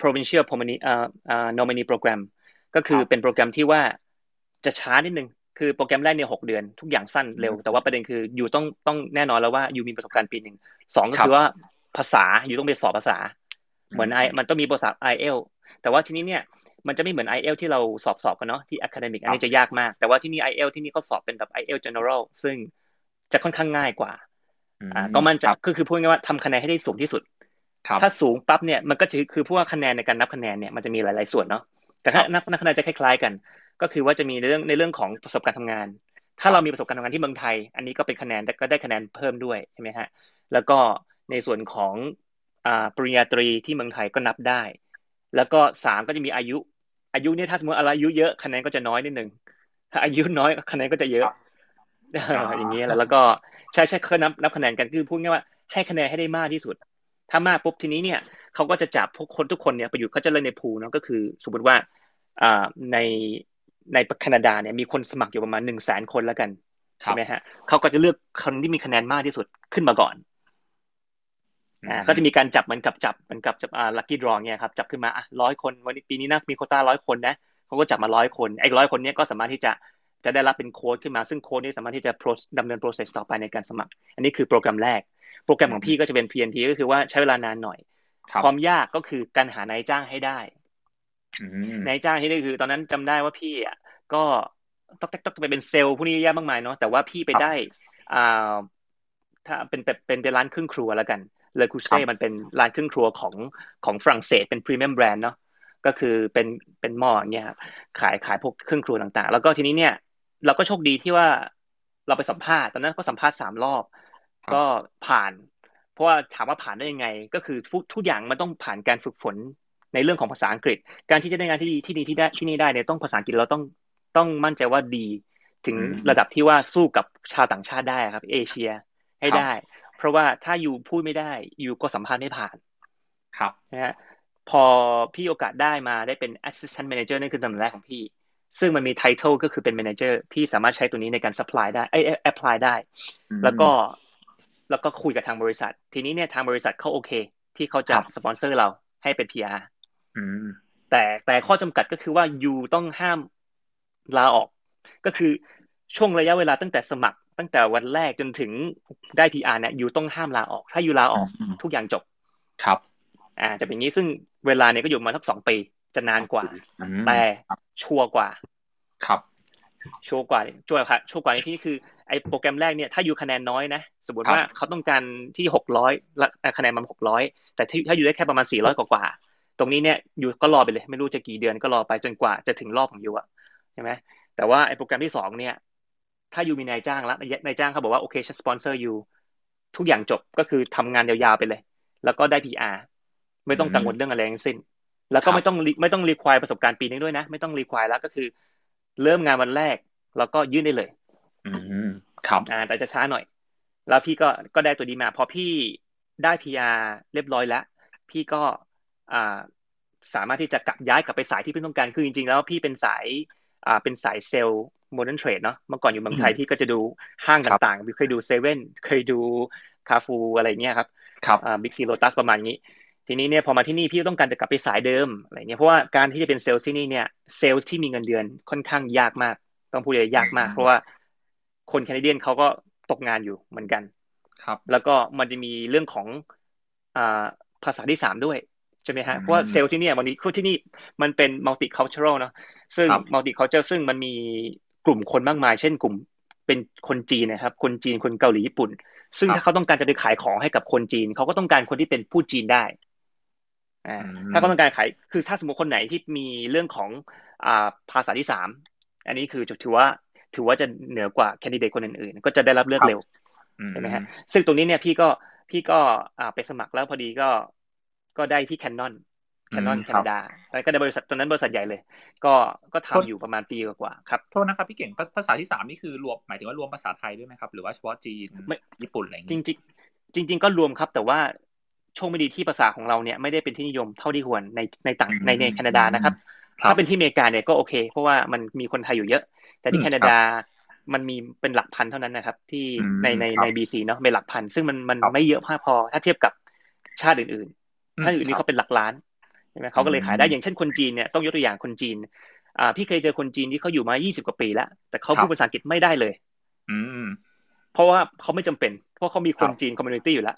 provincial nominee อ่าอ่า nominee program ก็คือเป็นโปรแกรมที่ว่าจะช้านิดนึงคือโปรแกรมแรกเนี่ยหกเดือน ทุกอย่างสั้นเร็ว แต่ว่าประเด็นคืออยู่ต้องต้องแน่นอนแล้วว่าอยู่มีประสบการณ์ปีหนึ่งสองก็คือว่าภาษาอยู่ต้องไปสอบภาษา เหมือนไอมันต้องมีภาษา i อเอลแต่ว่าทีนี้เนี่ยมันจะไม่เหมือน i อเอลที่เราสอบสอบกันเนาะที่ academic อันนี้จะยากมาก แต่ว่าที่นี่ i อเอลที่นี่เขาสอบเป็นแบบ i อเอล general ซึ่งจะค่อนข้างง่ายกว่าอ่าก็มันจะก็คือพูดง่ายว่าทำคะแนนให้ได้สูงที่สุดถ้าสูงปั๊บเนี่ยมันก็จะคือพวกคะแนนในการนับคะแนนเนี่ยมันจะมีหลาย ๆ ส่วนเนาะแต่ถ้านับนับคะแนนจะคล้าย ๆกัน ก็คือว่าจะมีในเรื่องในเรื่องของประสบการณ์ทำงาน ถ้าเรามีประสบการณ์ทำงานที่เมืองไทย อันนี้ก็เป็นคะแนนแต่ก็ได้คะแนนเพิ่มด้วยใช่ไหมฮะแล้วก็ในส่วนของอ่า ปริญญาตรีที่เมืองไทยก็นับได้ แล้วก็สามก็จะมีอายุ อายุเนี่ยถ้าสมมติอายุเยอะคะแนนก็จะน้อยนิดหนึ่งถ้าอายุน้อยคะแนนก็จะเยอะอย่างนี้แล้วแล้วก็ใช่ใช่เขานับนับคะแนนกันคือพูดง่ายว่าให้คะแนนให้ได้มากที่สุด ถ้ามากปุ๊บทีนี้เนี่ยเขาก็จะจับพวกคนทุกคนเนี่ยไปอยู่เขาจะเล่นในพูเนาะก็คือ สมมติว่าอ่าในในแคนาดาเนี่ยมีคนสมัครอยู่ประมาณหนึ่งแสนคนแล้วกันใช่ไหมฮะเขาก็จะเลือกคนที่มีคะแนนมากที่สุดขึ้นมาก่อน อ่าก็จะมีการจับเหมือนกับจับเหมือนกับจับอ่าลัคกี้ดรองเนี่ยครับจับขึ้นมาอะร้อยคนวันนี้ปีนี้นะมีโคต้าร้อยคนนะเขาก็จับมาร้อยคนไอ้ร้อยคนนี้ก็สามารถที่จะจะได้รับเป็นโค้ดขึ้นมาซึ่งโค้ดนี้สามารถที่จะดำเนิน process ต่อไปในการสมัคร อันนี้คือโปรแกรมแรก โปรแกรมของพี่ก็จะเป็น PNP ก็คือว่าใช้เวลานานหน่อย ความยากก็คือการหานายจ้างให้ได้นายจ้างที่ได้คือ ตอนนั้นจำได้ว่าพี่อะก็ต้องต้องไปเป็นเซลล์ผู้นี้เยอะมากมายเนาะแต่ว่าพี่ไปได้อ่าถ้าเป็นเป็นเป็นร้านเครื่องครัวแล้วกัน Le Creuset มันเป็นร้านเครื่องครัวของของฝรั่งเศสเป็น premium brand เนาะก็คือเป็นเป็นหม้ออย่างเงี้ยขายขายพวกเครื่องครัวต่างๆ แล้วก็ทีนี้เนี่ย เราก็โชคดีที่ว่าเราไปสัมภาษณ์ตอนนั้นก็สัมภาษณ์สามรอบ ก็ผ่าน เพราะว่าถามว่าผ่านได้ยังไง ก็คือทุกทุกอย่างมันต้องผ่านการฝึกฝนในเรื่องของภาษาอังกฤษ การที่จะได้งานที่ดีที่ดีที่ได้ที่นี่ได้เนี่ยต้องภาษาอังกฤษเราต้องต้องมั่นใจว่าดี ถึงระดับที่ว่าสู้กับชาวต่างชาติได้ครับ เอเชียให้ได้ เพราะว่าถ้าอยู่พูดไม่ได้อยู่ก็สัมภาษณ์ไม่ผ่านครับนะฮะพอพี่โอกาสได้มาได้เป็น assistant manager นั่นคือตำแหน่งแรกของพี่ ซึ่งมันมี title ก็คือเป็น manager พี่สามารถใช้ตัวนี้ในการ supply ได้ไอ้ apply ได้ แล้วก็แล้วก็คุยกับทางบริษัท ทีนี้เนี่ยทางบริษัทเขาโอเค ที่เขาจะสปอนเซอร์เราให้เป็น PR แต่แต่ข้อจำกัดก็คือว่ายูต้องห้ามลาออก ก็คือช่วงระยะเวลาตั้งแต่สมัคร ตั้งแต่วันแรกจนถึงได้ PR เนี่ยยูต้องห้ามลาออก ถ้ายูลาออกทุกอย่างจบครับ อ่า จะเป็นอย่างนี้ซึ่งเวลาเนี่ยก็อยู่มาทักสองปีจะนานกว่า แต่ชัวร์กว่า ครับ ชัวร์กว่าชัวร์ครับชัวร์กว่าในที่คือไอ้โปรแกรมแรกเนี่ยถ้าอยู่คะแนนน้อยนะสมมติว่าเขาต้องการที่หกร้อยคะแนนมันหกร้อยแต่ถ้าอยู่ได้แค่ประมาณสี่ร้อยกว่าตรงนี้เนี่ยอยู่ก็รอไปเลย ไม่รู้จะกี่เดือนก็รอไปจนกว่าจะถึงรอบของยูอะใช่ไหมแต่ว่าไอ้โปรแกรมที่สองเนี่ย ถ้ายูมีนายจ้างแล้วนายจ้างเขาบอกว่าโอเคฉันสปอนเซอร์ยูทุกอย่างจบก็คือทำงานยาวๆไปเลย แล้วก็ได้ PR ไม่ต้องกังวลเรื่องอะไรทั้งสิ้น แล้วก็ไม่ต้องไม่ต้องรีควายประสบการณ์ปีนึงด้วยนะ ไม่ต้องรีควายแล้วก็คือ เริ่มงานวันแรก แล้วก็ยื่นได้เลยอืมครับอ่าแต่จะช้าหน่อย แล้วพี่ก็ก็ได้ตัวดีมาพอพี่ได้ PR เรียบร้อยแล้ว พี่ก็อ่าสามารถที่จะกลับย้ายกลับไปสายที่พี่ต้องการคือจริงๆ แล้วพี่เป็นสายอ่าเป็นสาย sales modern trade เนาะเมื่อก่อนอยู่เมืองไทยพี่ก็จะดูห้างต่างๆเคยดูเซเว่นเคยดูคาฟูอะไรเงี้ยครับครับอ่าบิ๊กซีโลตัสประมาณนี้ ทีนี้เนี่ยพอมาที่นี่พี่ต้องการจะกลับไปสายเดิมอะไรเงี้ยเพราะว่าการที่จะเป็นเซลล์ที่นี่เนี่ยเซลล์ที่มีเงินเดือนค่อนข้างยากมาก ต้องพูดเลยยากมาก เพราะว่าคน Canadian เขาก็ตกงานอยู่เหมือนกันครับ แล้วก็มันจะมีเรื่องของอ่าภาษาที่สามด้วยใช่ไหมฮะเพราะว่าเซลล์ที่นี่วันนี้คือที่นี่มันเป็น multicultural เนาะซึ่ง multiculture ซึ่งมันมี กลุ่มคนมากมาย เช่นกลุ่มเป็นคนจีนนะครับ คนจีนคนเกาหลีญี่ปุ่น ซึ่งถ้าเขาต้องการจะไปขายของให้กับคนจีน เขาก็ต้องการคนที่เป็นพูดจีนได้อ่าถ้าเขาต้องการขายคือถ้าสมมติคนไหนที่มีเรื่องของอ่าภาษาที่สามอันนี้คือถือว่าถือว่าจะเหนือกว่า candidate คนอื่นๆ ก็จะได้รับเลือกเร็วใช่ไหมฮะซึ่งตรงนี้เนี่ยพี่ก็พี่ก็อ่าไปสมัครแล้วพอดีก็ก็ได้ที่แคนนอน แคนนอนแคนาดาแล้วก็ได้บริษัทตอนนั้นบริษัทใหญ่เลย ก็ก็ทำอยู่ประมาณปีกว่าครับโทษนะครับพี่เก่งภาษาที่สามนี่คือรวมหมายถึงว่ารวมภาษาไทยด้วยไหมครับ หรือว่าเฉพาะจีนญี่ปุ่นอะไรอย่างนี้จริงจริงจริงๆก็รวมครับ แต่ว่าโชคไม่ดีที่ภาษาของเราเนี่ยไม่ได้เป็นที่นิยมเท่าที่ควรในในต่างในในแคนาดานะครับ ถ้าเป็นที่อเมริกาเนี่ยก็โอเค เพราะว่ามันมีคนไทยอยู่เยอะ แต่ที่แคนาดามันมีเป็นหลักพันเท่านั้นนะครับ ที่ในในใน BC เนาะเป็นหลักพัน ซึ่งมันมันไม่เยอะมากพอถ้าเทียบกับชาติอื่นถ้าอื่นนี้เขาเป็นหลักล้าน ใช่ไหมเขาก็เลยขายได้อย่างเช่นคนจีนเนี่ยต้องยกตัวอย่างคนจีนอ่าพี่เคยเจอคนจีนที่เขาอยู่มา 20 กว่าปีแล้ว แต่เขาพูดภาษาอังกฤษไม่ได้เลย อืมเพราะว่าเขาไม่จำเป็น เพราะเขามีคนจีน community อยู่แล้ว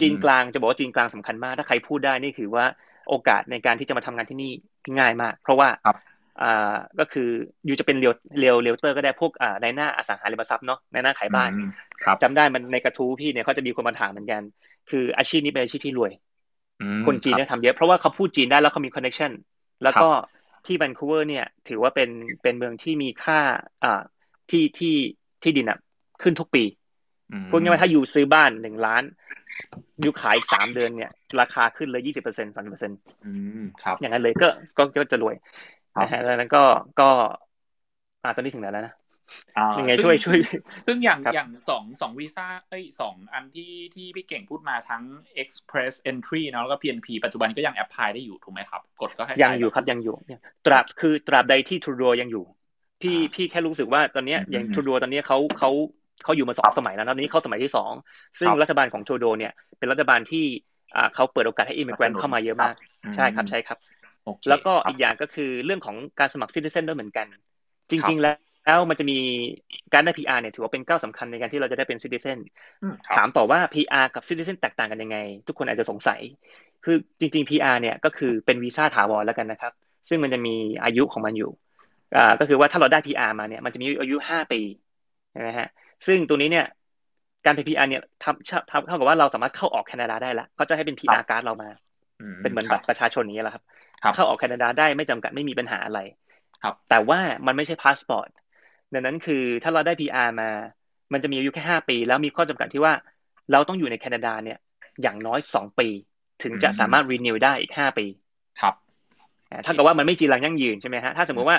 จีนกลางจะบอกว่าจีนกลางสำคัญมาก ถ้าใครพูดได้นี่คือว่าโอกาสในการที่จะมาทำงานที่นี่ง่ายมาก เพราะว่าอ่าก็คือ you จะเป็น real real realtor ก็ได้พวกอ่านายหน้าอสังหาริมทรัพย์เนาะนายหน้าขายบ้านจำได้มันในกระทู้พี่เนี่ยเขาจะมีคนมาถามเหมือนกัน คืออาชีพนี้เป็นอาชีพที่รวย คนจีนเนี่ยทำเยอะ เพราะว่าเขาพูดจีนได้แล้วเขามี connection แล้วก็ที่แวนคูเวอร์เนี่ย ถือว่าเป็นเป็นเมืองที่มีค่าอ่าที่ที่ที่ดินอะขึ้นทุกปีพูดง่ายๆถ้า you ซื้อบ้านหนึ่งล้านอยู่ขายอีกสามเดือนเนี่ย ราคาขึ้นเลยยี่สิบเปอร์เซ็นต์สามสิบเปอร์เซ็นต์อย่างนั้นเลยก็ก็ก็จะรวยนะฮะแล้วนั้นก็ก็อ่าตอนนี้ถึงไหนแล้วนะ ยังไงช่วยช่วย ซึ่งอย่างอย่างสองสองวีซ่าเอ้ยสองอันที่ที่พี่เก่งพูดมาทั้ง express entry เนาะแล้วก็ PNP ปัจจุบันก็ยังแอพพลายได้อยู่ถูกไหมครับ กดก็ให้ยังอยู่ครับยังอยู่ตราบคือตราบใดที่ทรูโดยังอยู่ พี่พี่แค่รู้สึกว่าตอนนี้อย่างทรูโดตอนนี้เขาเขาเขาอยู่มาสองสมัยแล้วตอนนี้เขาสมัยที่สองซึ่งรัฐบาลของโชโดเนี่ยเป็นรัฐบาลที่อ่าเขาเปิดโอกาสให้อิมิเกรนเข้ามาเยอะมากใช่ครับใช่ครับ แล้วก็อีกอย่างก็คือเรื่องของการสมัครซิติเซนด้วยเหมือนกัน จริง ๆ แล้ว มันจะมีการได้ PR เนี่ยถือว่าเป็นก้าวสาคัญในการที่เราจะได้เป็นซิติเซนถามต่อว่า PR กับซิติเซนแตกต่างกันยังไง ทุกคนอาจจะสงสัย คือจริง ๆ PR เนี่ยก็คือเป็นวีซ่าถาวรแล้วกันนะครับ ซึ่งมันจะมีอายุของมันอยู่อ่าก็คือว่าถ้าเราได้ PR มาเนี่ยมันจะมีอายุห้าปีใช่ไหมฮะซึ่งตัวนี้เนี่ยการเป็น PR เนี่ยทำเท่ากับว่าเราสามารถเข้าออกแคนาดาได้แล้วเขาจะให้เป็น PR การ์ดเรามา เป็นเหมือนบัตรประชาชนอย่างนี้แหละครับ เข้าออกแคนาดาได้ไม่จำกัดไม่มีปัญหาอะไร ครับ แต่ว่ามันไม่ใช่พาสปอร์ต ดังนั้นคือถ้าเราได้ PR มา มันจะมีอายุแค่ห้าปี แล้วมีข้อจำกัดที่ว่าเราต้องอยู่ในแคนาดาเนี่ย อย่างน้อยสองปี ถึงจะสามารถ renew ได้อีกห้าปี ครับถ้ากับว่ามันไม่จีรังยั่งยืนใช่ไหมฮะถ้าสมมติว่า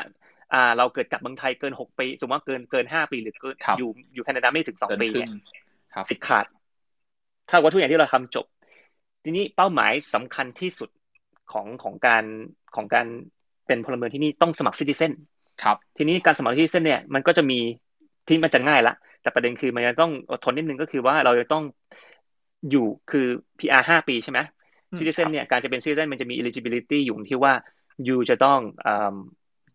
อ่าเราเกิดกลับเมืองไทยเกินหกปี สมมติว่าเกินเกินห้าปีหรือเกินอยู่อยู่แคนาดาไม่ถึงสองปีเนี่ยสิทธิ์ขาด ถ้าว่าทุกอย่างที่เราทำจบ ทีนี้เป้าหมายสำคัญที่สุดของของการของการเป็นพลเมืองที่นี่ต้องสมัครซิติเซน ครับทีนี้การสมัครซิติเซนเนี่ยมันก็จะมีที่มันจะง่ายละ แต่ประเด็นคือมันจะต้องอดทนนิดนึงก็คือว่าเราจะต้องอยู่คือ PR ห้าปีใช่ไหมซิติเซนเนี่ยการจะเป็นซิติเซนมันจะมี eligibility อยู่ที่ว่าอยู่จะต้อง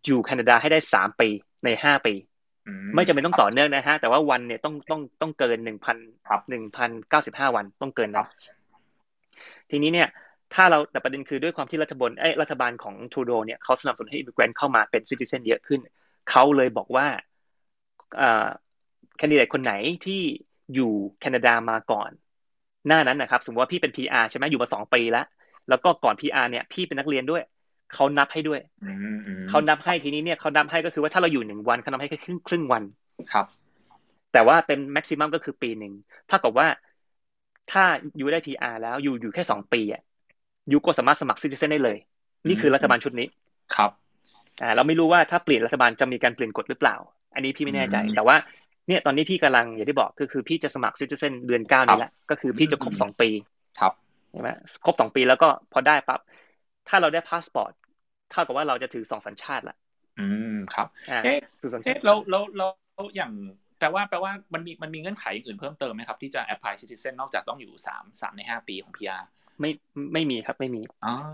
อยู่แคนาดาให้ได้สามปีในห้าปีไม่จำเป็นต้องต่อเนื่องนะฮะ แต่ว่าวันเนี่ยต้องต้องต้องเกินหนึ่งพันหนึ่งพันเก้าสิบห้าวันต้องเกินนะทีนี้เนี่ย ถ้าเราแต่ประเด็นคือด้วยความที่รัฐบาลไอ้รัฐบาลของทูโดเนี่ยเขาสนับสนุนให้อิมิเกรนเข้ามาเป็นซิติเซนเยอะขึ้น เขาเลยบอกว่าอ่าแคนดิเดตคนไหนที่อยู่แคนาดามาก่อน หน้านั้นนะครับ สมมติว่าพี่เป็น PR ใช่ไหมอยู่มาสองปีแล้ว แล้วก็ก่อน PR เนี่ย พี่เป็นนักเรียนด้วย เขานับให้ด้วยเขานับให้ทีนี้เนี่ยเขานับให้ก็คือว่าถ้าเราอยู่หนึ่งวันเขานับให้แค่ครึ่งครึ่งวันครับ แต่ว่าเต็มแม็กซิมัมก็คือปีหนึ่งถ้ากับว่าถ้าอยู่ได้ PR แล้วอยู่อยู่แค่สองปีอะ ยูก็สามารถสมัครซิติเซนได้เลย นี่คือรัฐบาลชุดนี้ครับอ่าเราไม่รู้ว่าถ้าเปลี่ยนรัฐบาลจะมีการเปลี่ยนกฎหรือเปล่า อันนี้พี่ไม่แน่ใจ แต่ว่าเนี่ยตอนนี้พี่กำลังอย่างที่บอกก็คือพี่จะสมัคร citizen เดือนเก้านี้แหละก็คือพี่จะครบสองปีครับใช่ไหมครบสองปีแล้วก็พอได้ปั๊บถ้าเราได้พาสปอร์ตเท่ากับว่าเราจะถือสองสัญชาติละอืมครับเอ๊ะเอ๊ะเราเราเราอย่างแปลว่าแปลว่ามันมีมันมีเงื่อนไขอื่นเพิ่มเติมไหมครับที่จะ apply citizen นอกจากต้องอยู่สามสามในห้าปีของ PR ไม่ไม่มีครับไม่มี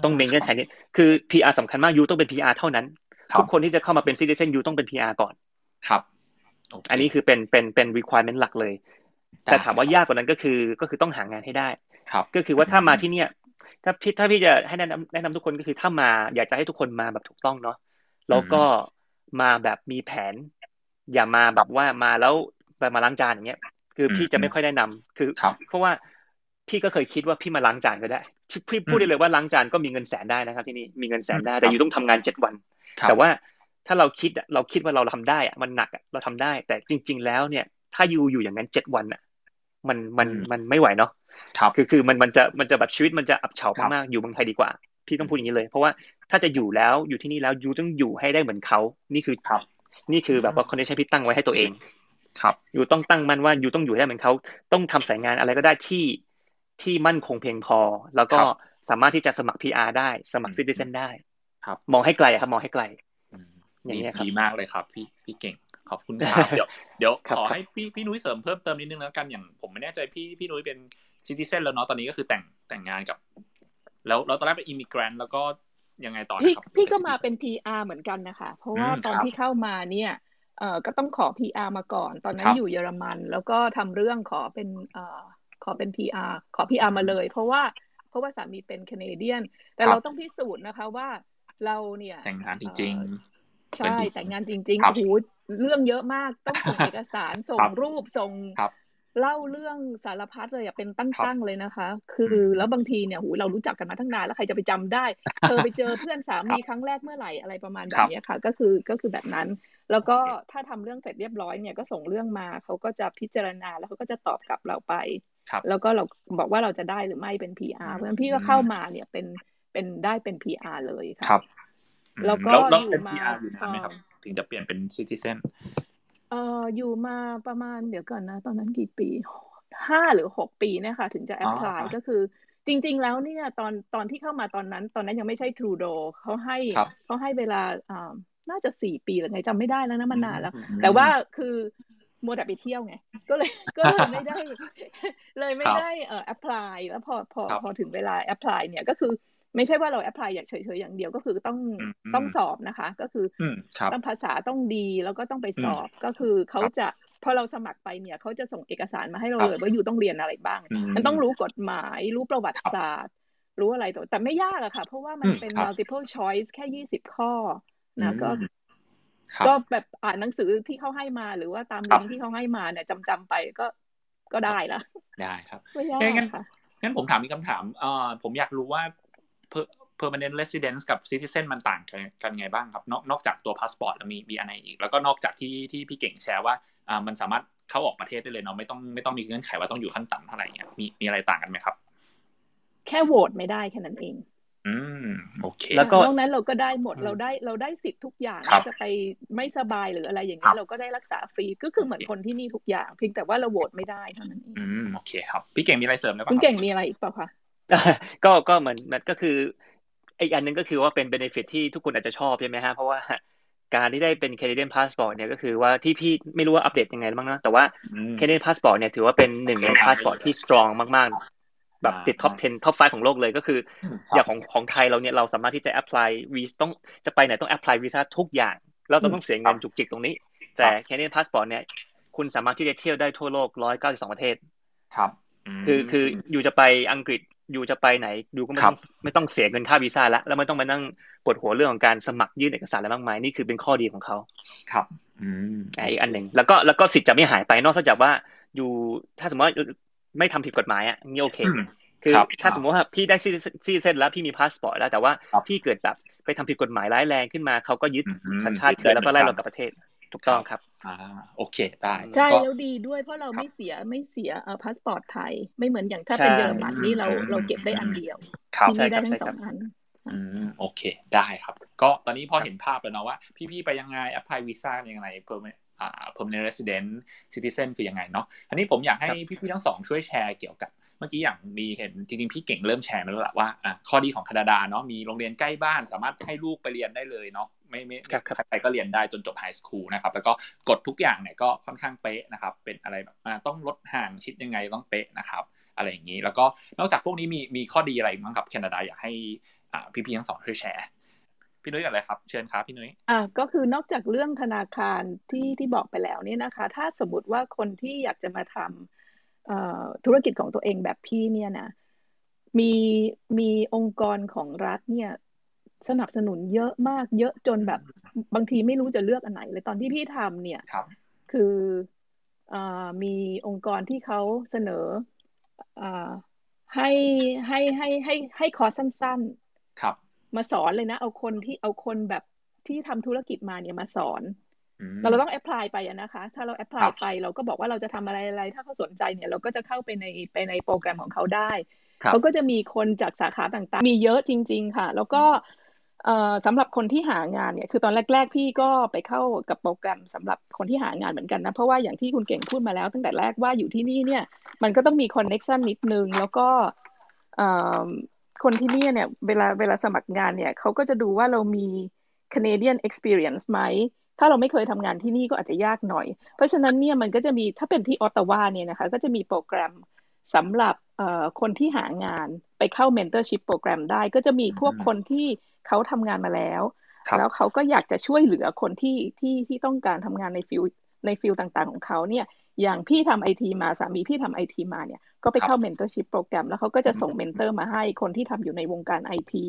ต้องเน้นเงื่อนไขนี้คือ PR สำคัญมากยูต้องเป็น PR เท่านั้น ทุกคนที่จะเข้ามาเป็น citizen ยูต้องเป็น PR ก่อนครับอันนี้คือเป็นเป็นเป็น requirement หลักเลย แต่ถามว่ายากกว่านั้นก็คือก็คือต้องหางานให้ได้ครับก็คือว่าถ้ามาที่เนี่ย ถ้าพี่ถ้าพี่จะให้แนะนำแนะนำทุกคนก็คือถ้ามาอยากจะให้ทุกคนมาแบบถูกต้องเนาะแล้วก็มาแบบมีแผน อย่ามาแบบว่ามาแล้วไปมาล้างจานอย่างเงี้ย คือพี่จะไม่ค่อยแนะนำคือเพราะว่า พี่ก็เคยคิดว่าพี่มาล้างจานก็ได้พี่พูดได้เลยว่าล้างจานก็มีเงินแสนได้นะครับ ที่นี่มีเงินแสนได้แต่อยู่ต้องทำงานเจ็ดวัน แต่ว่าถ้าเราคิดเราคิดว่าเราทำได้อะมันหนักอะเราทำได้ แต่จริง ๆ แล้วเนี่ย ถ้าอยู่อยู่อย่างนั้นเจ็ดวันอะมันมันมันไม่ไหวเนาะครับคือคือมันมันจะมันจะแบบชีวิตมันจะอับเฉามากๆอยู่เมืองไทยดีกว่า พี่ต้องพูดอย่างนี้เลย เพราะว่าถ้าจะอยู่แล้วอยู่ที่นี่แล้วยูต้องอยู่ให้ได้เหมือนเขานี่คือครับ นี่คือแบบว่า condition พี่ตั้งไว้ให้ตัวเอง ครับ you ต้องตั้งมั่นว่า you ต้องอยู่ให้เหมือนเขาต้องทำสายงานอะไรก็ได้ที่ ที่มั่นคงเพียงพอ แล้วก็สามารถที่จะสมัคร PR ได้ สมัคร citizen ได้ครับ มองให้ไกลครับ มองให้ไกลอย่างนี้ครับดีมากเลยครับ พี่พี่เก่งขอบคุณครับเดี๋ยวเดี๋ยวขอให้พี่พี่นุ้ยเสริมเพิ่มเติมนิดนึงแล้วกันอย่างผมไม่แน่ใจพี่พี่นุ้ยเป็น citizen แล้วเนาะตอนนี้ก็คือแต่งแต่งงานกับ แล้วแล้วตอนแรกเป็น immigrant แล้วก็ยังไงต่อครับพี่ก็มาเป็น PR เหมือนกันนะคะ เพราะว่าตอนที่เข้ามาเนี่ยเอ่อก็ต้องขอ PR มาก่อน ตอนนั้นอยู่เยอรมัน แล้วก็ทำเรื่องขอเป็นเอ่อ ขอเป็น PR ขอ PR มาเลย เพราะว่าเพราะว่าสามีเป็นแคนาเดียน แต่เราต้องพิสูจน์นะคะว่าเราเนี่ยแต่งงานจริงใช่แต่งงานจริงๆโอ้โหเรื่องเยอะมากต้องส่งเอกสารส่งรูปส่งเล่าเรื่องสารพัดเลยอะเป็นตั้งๆเลยนะคะ คือแล้วบางทีเนี่ยหูเรารู้จักกันมาตั้งนานแล้วใครจะไปจำได้เธอไปเจอเพื่อนสามีครั้งแรกเมื่อไหร่อะไรประมาณแบบนี้ค่ะ ก็คือก็คือแบบนั้น แล้วก็ถ้าทำเรื่องเสร็จเรียบร้อยเนี่ยก็ส่งเรื่องมาเขาก็จะพิจารณาแล้วเขาก็จะตอบกลับเราไป แล้วก็เราบอกว่าเราจะได้หรือไม่เป็น PR เพราะฉะนั้นพี่ก็เข้ามาเนี่ยเป็นเป็นได้เป็น PR เลยค่ะครับ แล้วก็อยู่มาอยู่นานไหมครับ ถึงจะเปลี่ยนเป็นซิติเซนเอ่ออยู่มาประมาณเดี๋ยวก่อนนะ ตอนนั้นกี่ปีห้าหรือหกปีเนี่ยค่ะ ถึงจะ apply ก็คือจริง ๆ แล้วเนี่ยตอนตอนที่เข้ามาตอนนั้น ตอนนั้นยังไม่ใช่ทรูโดเขาให้เขาให้เวลาอ่าน่าจะสี่ปีหรือไงจำไม่ได้แล้วนะมันนานแล้ว แต่ว่าคือ มัวแต่ไปเที่ยวไง ก็เลยก็เลยไม่ได้ เลยไม่ได้เอ่อ apply แล้วพอพอพอถึงเวลา apply เนี่ยก็คือไม่ใช่ว่าเรา apply อย่างเฉยๆอย่างเดียวก็คือต้องต้องสอบนะคะ ก็คือต้องภาษาต้องดีแล้วก็ต้องไปสอบก็คือเขาจะพอเราสมัครไปเนี่ยเขาจะส่งเอกสารมาให้เราเลยว่าอยู่ต้องเรียนอะไรบ้าง มันต้องรู้กฎหมาย รู้ประวัติศาสตร์ รู้อะไรตัวแต่ไม่ยากอะค่ะ เพราะว่ามันเป็น multiple choice แค่ยี่สิบข้อนะก็ ก็แบบอ่านหนังสือที่เขาให้มาหรือว่าตามลิงก์ที่เขาให้มาเนี่ยจำจำไปก็ก็ได้ละได้ครับไม่ยากค่ะงั้นผมถามมีคำถามเอ่อผมอยากรู้ว่า permanent residence กับ citizen มันต่างกันไงบ้างครับ นอกนอกจากตัวพาสปอร์ตแล้วมีมีอะไรอีก แล้วก็นอกจากที่ที่พี่เก่งแชร์ว่าอ่ามันสามารถเข้าออกประเทศได้เลยเนาะไม่ต้องไม่ต้องมีเงื่อนไขว่าต้องอยู่ขั้นต่ำเท่าไหร่เงี้ยมีมีอะไรต่างกันไหมครับ แค่โหวตไม่ได้แค่นั้นเอง อืมโอเค แล้วก็นอกนั้นเราก็ได้หมดเราได้เราได้สิทธิ์ทุกอย่างจะไปไม่สบายหรืออะไรอย่างนี้เราก็ได้รักษาฟรีก็คือเหมือนคนที่นี่ทุกอย่าง เพียงแต่ว่าเราโหวตไม่ได้เท่านั้นเองอืมโอเคครับพี่เก่งมีอะไรเสริมไหมครับพี่เก่งมีอะไรอีกเปล่าคะก็ก็เหมือนมันก็คืออีกอันนึงก็คือว่าเป็นเบนฟิตที่ทุกคนอาจจะชอบใช่ไหมฮะเพราะว่าการที่ได้เป็น Canadian Passport เนี่ยก็คือว่าที่พี่ไม่รู้ว่าอัปเดตยังไงบ้างนะแต่ว่า Canadian Passport เนี่ยถือว่าเป็นหนึ่งใน Passport ที่ strong มากๆ แบบติด top 10 top 5ของโลกเลยก็คือ อย่างของของไทยเราเนี่ยเราสามารถที่จะ apply วีต้องจะไปไหนต้อง apply วีซ่าทุกอย่างแล้วเราต้องเสียเงินจุกจิกตรงนี้ แต่ Canadian Passport เนี่ยคุณสามารถที่จะเที่ยวได้ทั่วโลก 192 ประเทศ ครับ คือคือ you จะไปอังกฤษ you จะไปไหนดูก็ไม่ต้องไม่ต้องเสียเงินค่าวีซ่าแล้วแล้วไม่ต้องมานั่งปวดหัวเรื่องของการสมัครยื่นเอกสารอะไรมากมายนี่คือเป็นข้อดีของเขาครับ อืมอีกอันหนึ่งแล้วก็แล้วก็สิทธิ์จะไม่หายไปนอกจากว่า you ถ้าสมมติว่า ไม่ทำผิดกฎหมายอะนี่โอเค คือถ้าสมมติว่าพี่ได้ citizen แล้วพี่มีพาสปอร์ตแล้วแต่ว่าพี่เกิดแบบไปทำผิดกฎหมายร้ายแรงขึ้นมาเขาก็ยึดสัญชาติแล้วก็ไล่เรากลับประเทศถูกต้องครับอ่าโอเคได้ใช่แล้วดีด้วยเพราะเราไม่เสียไม่เสียเอ่อพาสปอร์ตไทย ไม่เหมือนอย่างถ้าเป็นเยอรมันนี่เราเราเก็บได้อันเดียวที่นี่ได้ทั้งสองอันอืมโอเคได้ครับ ก็ตอนนี้พอเห็นภาพแล้วเนาะว่า พี่ๆไปยังไง apply วีซ่ายังไงเพิ่มอ่า permanent resident citizen คือยังไงเนาะอันนี้ผมอยากให้พี่ๆทั้งสองช่วยแชร์เกี่ยวกับเมื่อกี้อย่างมีเห็นจริงๆพี่เก่งเริ่มแชร์มาแล้วแหละว่าอะข้อดีของแคนาดาเนาะมีโรงเรียนใกล้บ้าน สามารถให้ลูกไปเรียนได้เลยเนาะไม่ไม่ใครก็เรียนได้จนจบไฮสคูลนะครับแล้วก็กดทุกอย่างเนี่ยก็ค่อนข้างเป๊ะนะครับเป็นอะไรแบบต้องลดห่างชิดยังไงต้องเป๊ะนะครับ อะไรอย่างนี้ แล้วก็นอกจากพวกนี้มีมีข้อดีอะไรบ้างครับแคนาดาอยากให้อ่าพี่ๆทั้งสองช่วยแชร์ พี่นุ้ยอะไรครับ เชิญครับพี่นุ้ยอ่าก็คือนอกจากเรื่องธนาคารที่ที่บอกไปแล้วเนี่ยนะคะ ถ้าสมมติว่าคนที่อยากจะมาทำธุรกิจของตัวเองแบบพี่เนี่ยนะมีมีองค์กรของรัฐเนี่ยสนับสนุนเยอะมาก เยอะจนแบบบางทีไม่รู้จะเลือกอันไหนเลยตอนที่พี่ทำเนี่ยคืออมีองค์กรที่เขาเสนออให้ให้ให้ให้ให้คอร์สสั้น ๆ ครับ มาสอนเลยนะ เอาคนที่เอาคนแบบที่ทำธุรกิจมาเนี่ยมาสอน เราเราต้อง apply ไปนะคะ ถ้าเรา apply ไปเราก็บอกว่าเราจะทำอะไรอะไร ถ้าเขาสนใจเนี่ยเราก็จะเข้าไปในไปในโปรแกรมของเขาได้เขาก็จะมีคนจากสาขาต่างๆ มีเยอะจริง ๆ ค่ะ แล้วก็สำหรับคนที่หางานเนี่ยคือตอนแรก ๆ พี่ก็ไปเข้ากับโปรแกรมสำหรับคนที่หางานเหมือนกันนะ เพราะว่าอย่างที่คุณเก่งพูดมาแล้ว ตั้งแต่แรกว่าอยู่ที่นี่เนี่ยมันก็ต้องมีคอนเน็ชันนิดนึง แล้วก็ คนที่นี่เนี่ยเวลาเวลาสมัครงานเนี่ยเขาก็จะดูว่าเรามี Canadian experience ไหม ถ้าเราไม่เคยทำงานที่นี่ก็อาจจะยากหน่อย เพราะฉะนั้นเนี่ยมันก็จะมีถ้าเป็นที่ออตตาวาเนี่ยนะคะก็จะมีโปรแกรมสำหรับคนที่หางานไปเข้า mentorship โปรแกรมได้ ก็จะมีพวกคนที่เขาทำงานมาแล้ว แล้วเขาก็อยากจะช่วยเหลือคนที่ที่ที่ต้องการทำงานใน field ใน field ต่างๆ ของเขาเนี่ย อย่างพี่ทำไอทีมาสามีพี่ทำไอทีมาเนี่ยก็ไปเข้า mentorship โปรแกรมแล้วเขาก็จะส่ง mentor มาให้คนที่ทำอยู่ในวงการไอที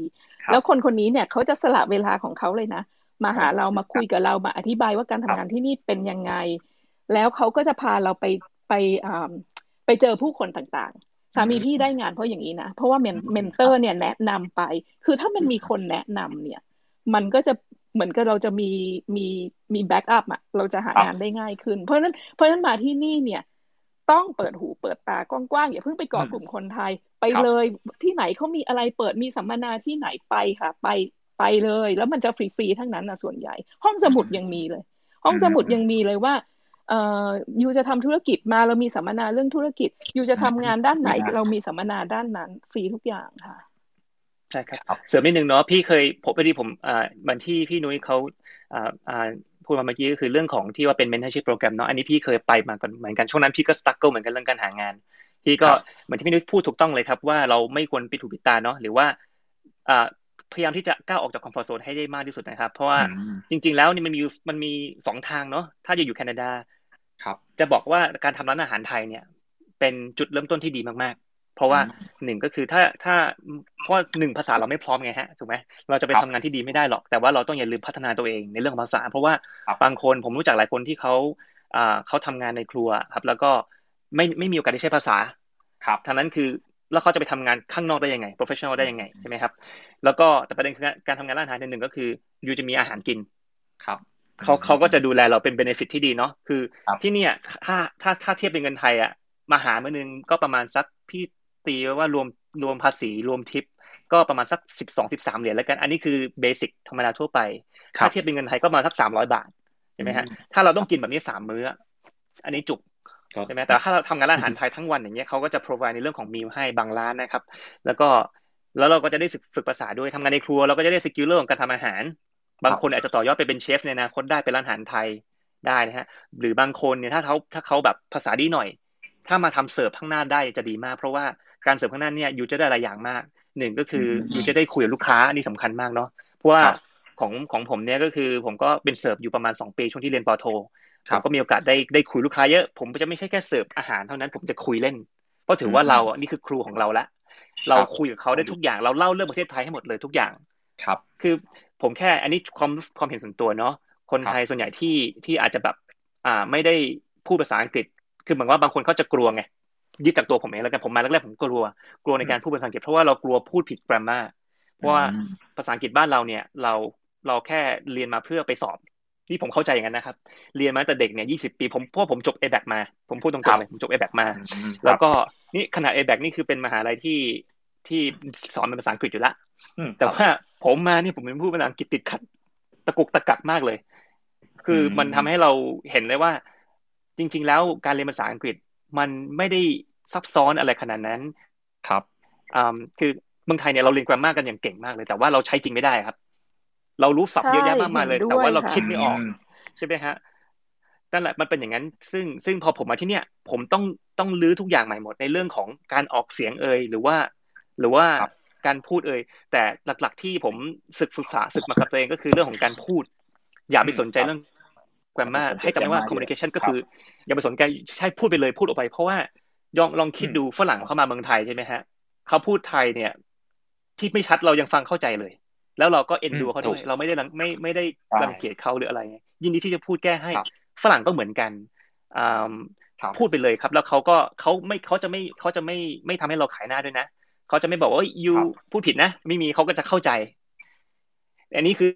แล้วคนคนนี้เนี่ยเขาจะสละเวลาของเขาเลยนะ มาหาเรามาคุยกับเรามาอธิบายว่าการทำงานที่นี่เป็นยังไง แล้วเขาก็จะพาเราไปไปไปเจอผู้คนต่างๆ สามีพี่ได้งานเพราะอย่างนี้นะ เพราะว่า men mentor เนี่ยแนะนำไป คือถ้ามันมีคนแนะนำเนี่ย มันก็จะ เหมือนกับเราจะมีมีมี backup อะเราจะหางานได้ง่ายขึ้น เพราะฉะนั้นเพราะฉะนั้นมาที่นี่เนี่ย ต้องเปิดหูเปิดตากว้างๆอย่าเพิ่งไปเกาะกลุ่มคนไทย ไปเลยที่ไหนเขามีอะไรเปิดมีสัมมนาที่ไหนไปค่ะ ไปไปเลย แล้วมันจะฟรีๆทั้งนั้นนะส่วนใหญ่ ห้องสมุดยังมีเลย ห้องสมุดยังมีเลยว่าเอ่อยูจะทำธุรกิจมาเรามีสัมมนาเรื่องธุรกิจยูจะทำงานด้านไหน เรามีสัมมนาด้านนั้น ฟรีทุกอย่างค่ะ ใช่ครับ เสริมนิดนึงเนาะพี่เคยพบไปที่ผมอ่าบันที่พี่นุ้ยเขาอ่าอ่าพูดมาเมื่อกี้ก็คือเรื่องของที่ว่าเป็น mentorship โปรแกรมเนาะอันนี้พี่เคยไปมาก่อนเหมือนกันช่วงนั้นพี่ก็ struggle เหมือนกันเรื่องการหางาน พี่ก็เหมือนที่พี่นุ้ยพูดถูกต้องเลยครับ ว่าเราไม่ควรปิดหูปิดตาเนาะหรือว่าอ่าพยายามที่จะก้าวออกจากคอมฟอร์ทโซนให้ได้มากที่สุดนะครับ เพราะว่าจริง ๆ แล้วนี่มันมีมันมีสองทางเนาะถ้าจะอยู่แคนาดาครับจะบอกว่าการทำร้านอาหารไทยเนี่ย เป็นจุดเริ่มต้นที่ดีมากๆ เพราะว่าหนึ่งก็คือถ้าถ้าเพราะหนึ่งภาษาเราไม่พร้อมไงฮะถูกไหมเราจะไปทำงานที่ดีไม่ได้หรอก แต่ว่าเราต้องอย่าลืมพัฒนาตัวเองในเรื่องของภาษา เพราะว่าบางคนผมรู้จักหลายคนที่เขาอ่าเขาทำงานในครัวครับ แล้วก็ไม่ไม่มีโอกาสได้ใช้ภาษาครับทางนั้นคือแล้วเขาจะไปทำงานข้างนอกได้ยังไง professional ได้ยังไงใช่ไหมครับ แล้วก็แต่ประเด็นคือการทำงานร้านอาหารหนึ่งก็คือยูจะมีอาหารกินครับเขาเขาก็จะดูแลเราเป็นเบนฟิตที่ดีเนาะคือที่เนี่ยถ้าถ้าถ้าเทียบเป็นเงินไทยอะมาหาเมื่อนึงก็ประมาณสักพี่ ตีว่ารวมรวมภาษีรวมทิป ก็ประมาณสักสิบสองสิบสามเหรียญแล้วกัน อันนี้คือเบสิกธรรมดาทั่วไป ถ้าเทียบเป็นเงินไทยก็ประมาณสักสามร้อยบาทใช่ไหมฮะถ้าเราต้องกินแบบนี้สามมื้อ อันนี้จุกใช่ไหมแต่ถ้าเราทำงานร้านอาหารไทยทั้งวันอย่างเงี้ยเขาก็จะ provide ในเรื่องของ meal ให้บางร้านนะครับ แล้วก็แล้วเราก็จะได้ฝึกภาษาด้วยทำงานในครัวเราก็จะได้ skill เรื่องของการทำอาหาร บางคนอาจจะต่อยอดไปเป็นเชฟในอนาคตได้เป็นร้านอาหารไทยได้นะฮะหรือบางคนเนี่ยถ้าเขาถ้าเขาแบบภาษาดีหน่อย ถ้ามาทำเสิร์ฟข้างหน้าได้จะดีมาก เพราะว่า การเสิร์ฟข้างหน้าเนี่ย you จะได้หลายอย่างมากหนึ่งก็คืออยู่จะได้คุยกับลูกค้านี่สำคัญมากเนาะเพราะว่าของของผมเนี่ยก็คือผมก็เป็นเสิร์ฟอยู่ประมาณสองปีช่วงที่เรียนปโทผมก็มีโอกาสได้ได้คุยลูกค้าเยอะ ผมจะไม่ใช่แค่เสิร์ฟอาหารเท่านั้นผมจะคุยเล่น เพราะถือว่าเราอะนี่คือครูของเราละเราคุยกับเขาได้ทุกอย่างเราเล่าเรื่องประเทศไทยให้หมดเลยทุกอย่างครับ คือผมแค่อันนี้ความความเห็นส่วนตัวเนาะคนไทยส่วนใหญ่ที่ที่อาจจะแบบอ่าไม่ได้พูดภาษาอังกฤษ คือเหมือนว่าบางคนเขาจะกลัวไง ยึดจากตัวผมเองแล้วกันผมมาแรกๆผมกลัว กลัวในการพูดภาษาอังกฤษเพราะว่าเรากลัวพูดผิดกราฟมาเพราะว่าภาษาอังกฤษบ้านเราเนี่ย เราเราแค่เรียนมาเพื่อไปสอบนี่ผมเข้าใจอย่างนั้นนะครับ เรียนมาแต่เด็กเนี่ยยี่สิบปี ผมเพราะผมจบเอแบกมา ผมพูดตรงๆเลยผมจบเอแบกมา แล้วก็นี่ขนาดเอแบกนี่คือเป็นมหาลัยที่ที่สอนเป็นภาษาอังกฤษอยู่ละแต่ว่าผมมาเนี่ยผมเป็นผู้ภาษาอังกฤษติดขัด ตะกุกตะกักมากเลย คือมันทำให้เราเห็นเลยว่า จริง ๆ แล้วการเรียนภาษาอังกฤษ มันไม่ได้ซับซ้อนอะไรขนาดนั้น ครับอ่าคือเมืองไทยเนี่ยเราเรียนกราฟมากันอย่างเก่งมากเลย แต่ว่าเราใช้จริงไม่ได้ครับ เรารู้ศัพท์เยอะแยะมากมายเลย แต่ว่าเราคิดไม่ออกใช่ไหมฮะนั่นแหละมันเป็นอย่างนั้น ซึ่งซึ่งพอผมมาที่เนี่ย ผมต้องต้องลื้อทุกอย่างใหม่หมดในเรื่องของการออกเสียงเอ่ยหรือว่า หรือว่าการพูดเอ่ยแต่หลักๆที่ผมศึกศึกษาศึกมากับตัวเองก็คือเรื่องของการพูด อย่าไปสนใจเรื่อง แกรมมาให้จำไว้ว่า communication ก็คืออย่าไปสนใจใช่พูดไปเลยพูดออกไป เพราะว่าลองลองคิดดูฝรั่งเข้ามาเมืองไทยใช่ไหมฮะเขาพูดไทยเนี่ย ที่ไม่ชัดเรายังฟังเข้าใจเลย แล้วเราก็เอ็นดูเขาด้วยเราไม่ได้ไม่ไม่ได้รังเกียจเขาหรืออะไร ยินดีที่จะพูดแก้ให้ฝรั่งก็เหมือนกันพูดไปเลยครับ แล้วเขาก็เขาไม่เขาจะไม่เขาจะไม่ไม่ทำให้เราขายหน้าด้วยนะเขาจะไม่บอกว่ายูพูดผิดนะ ไม่มีเขาก็จะเข้าใจ อันนี้คือ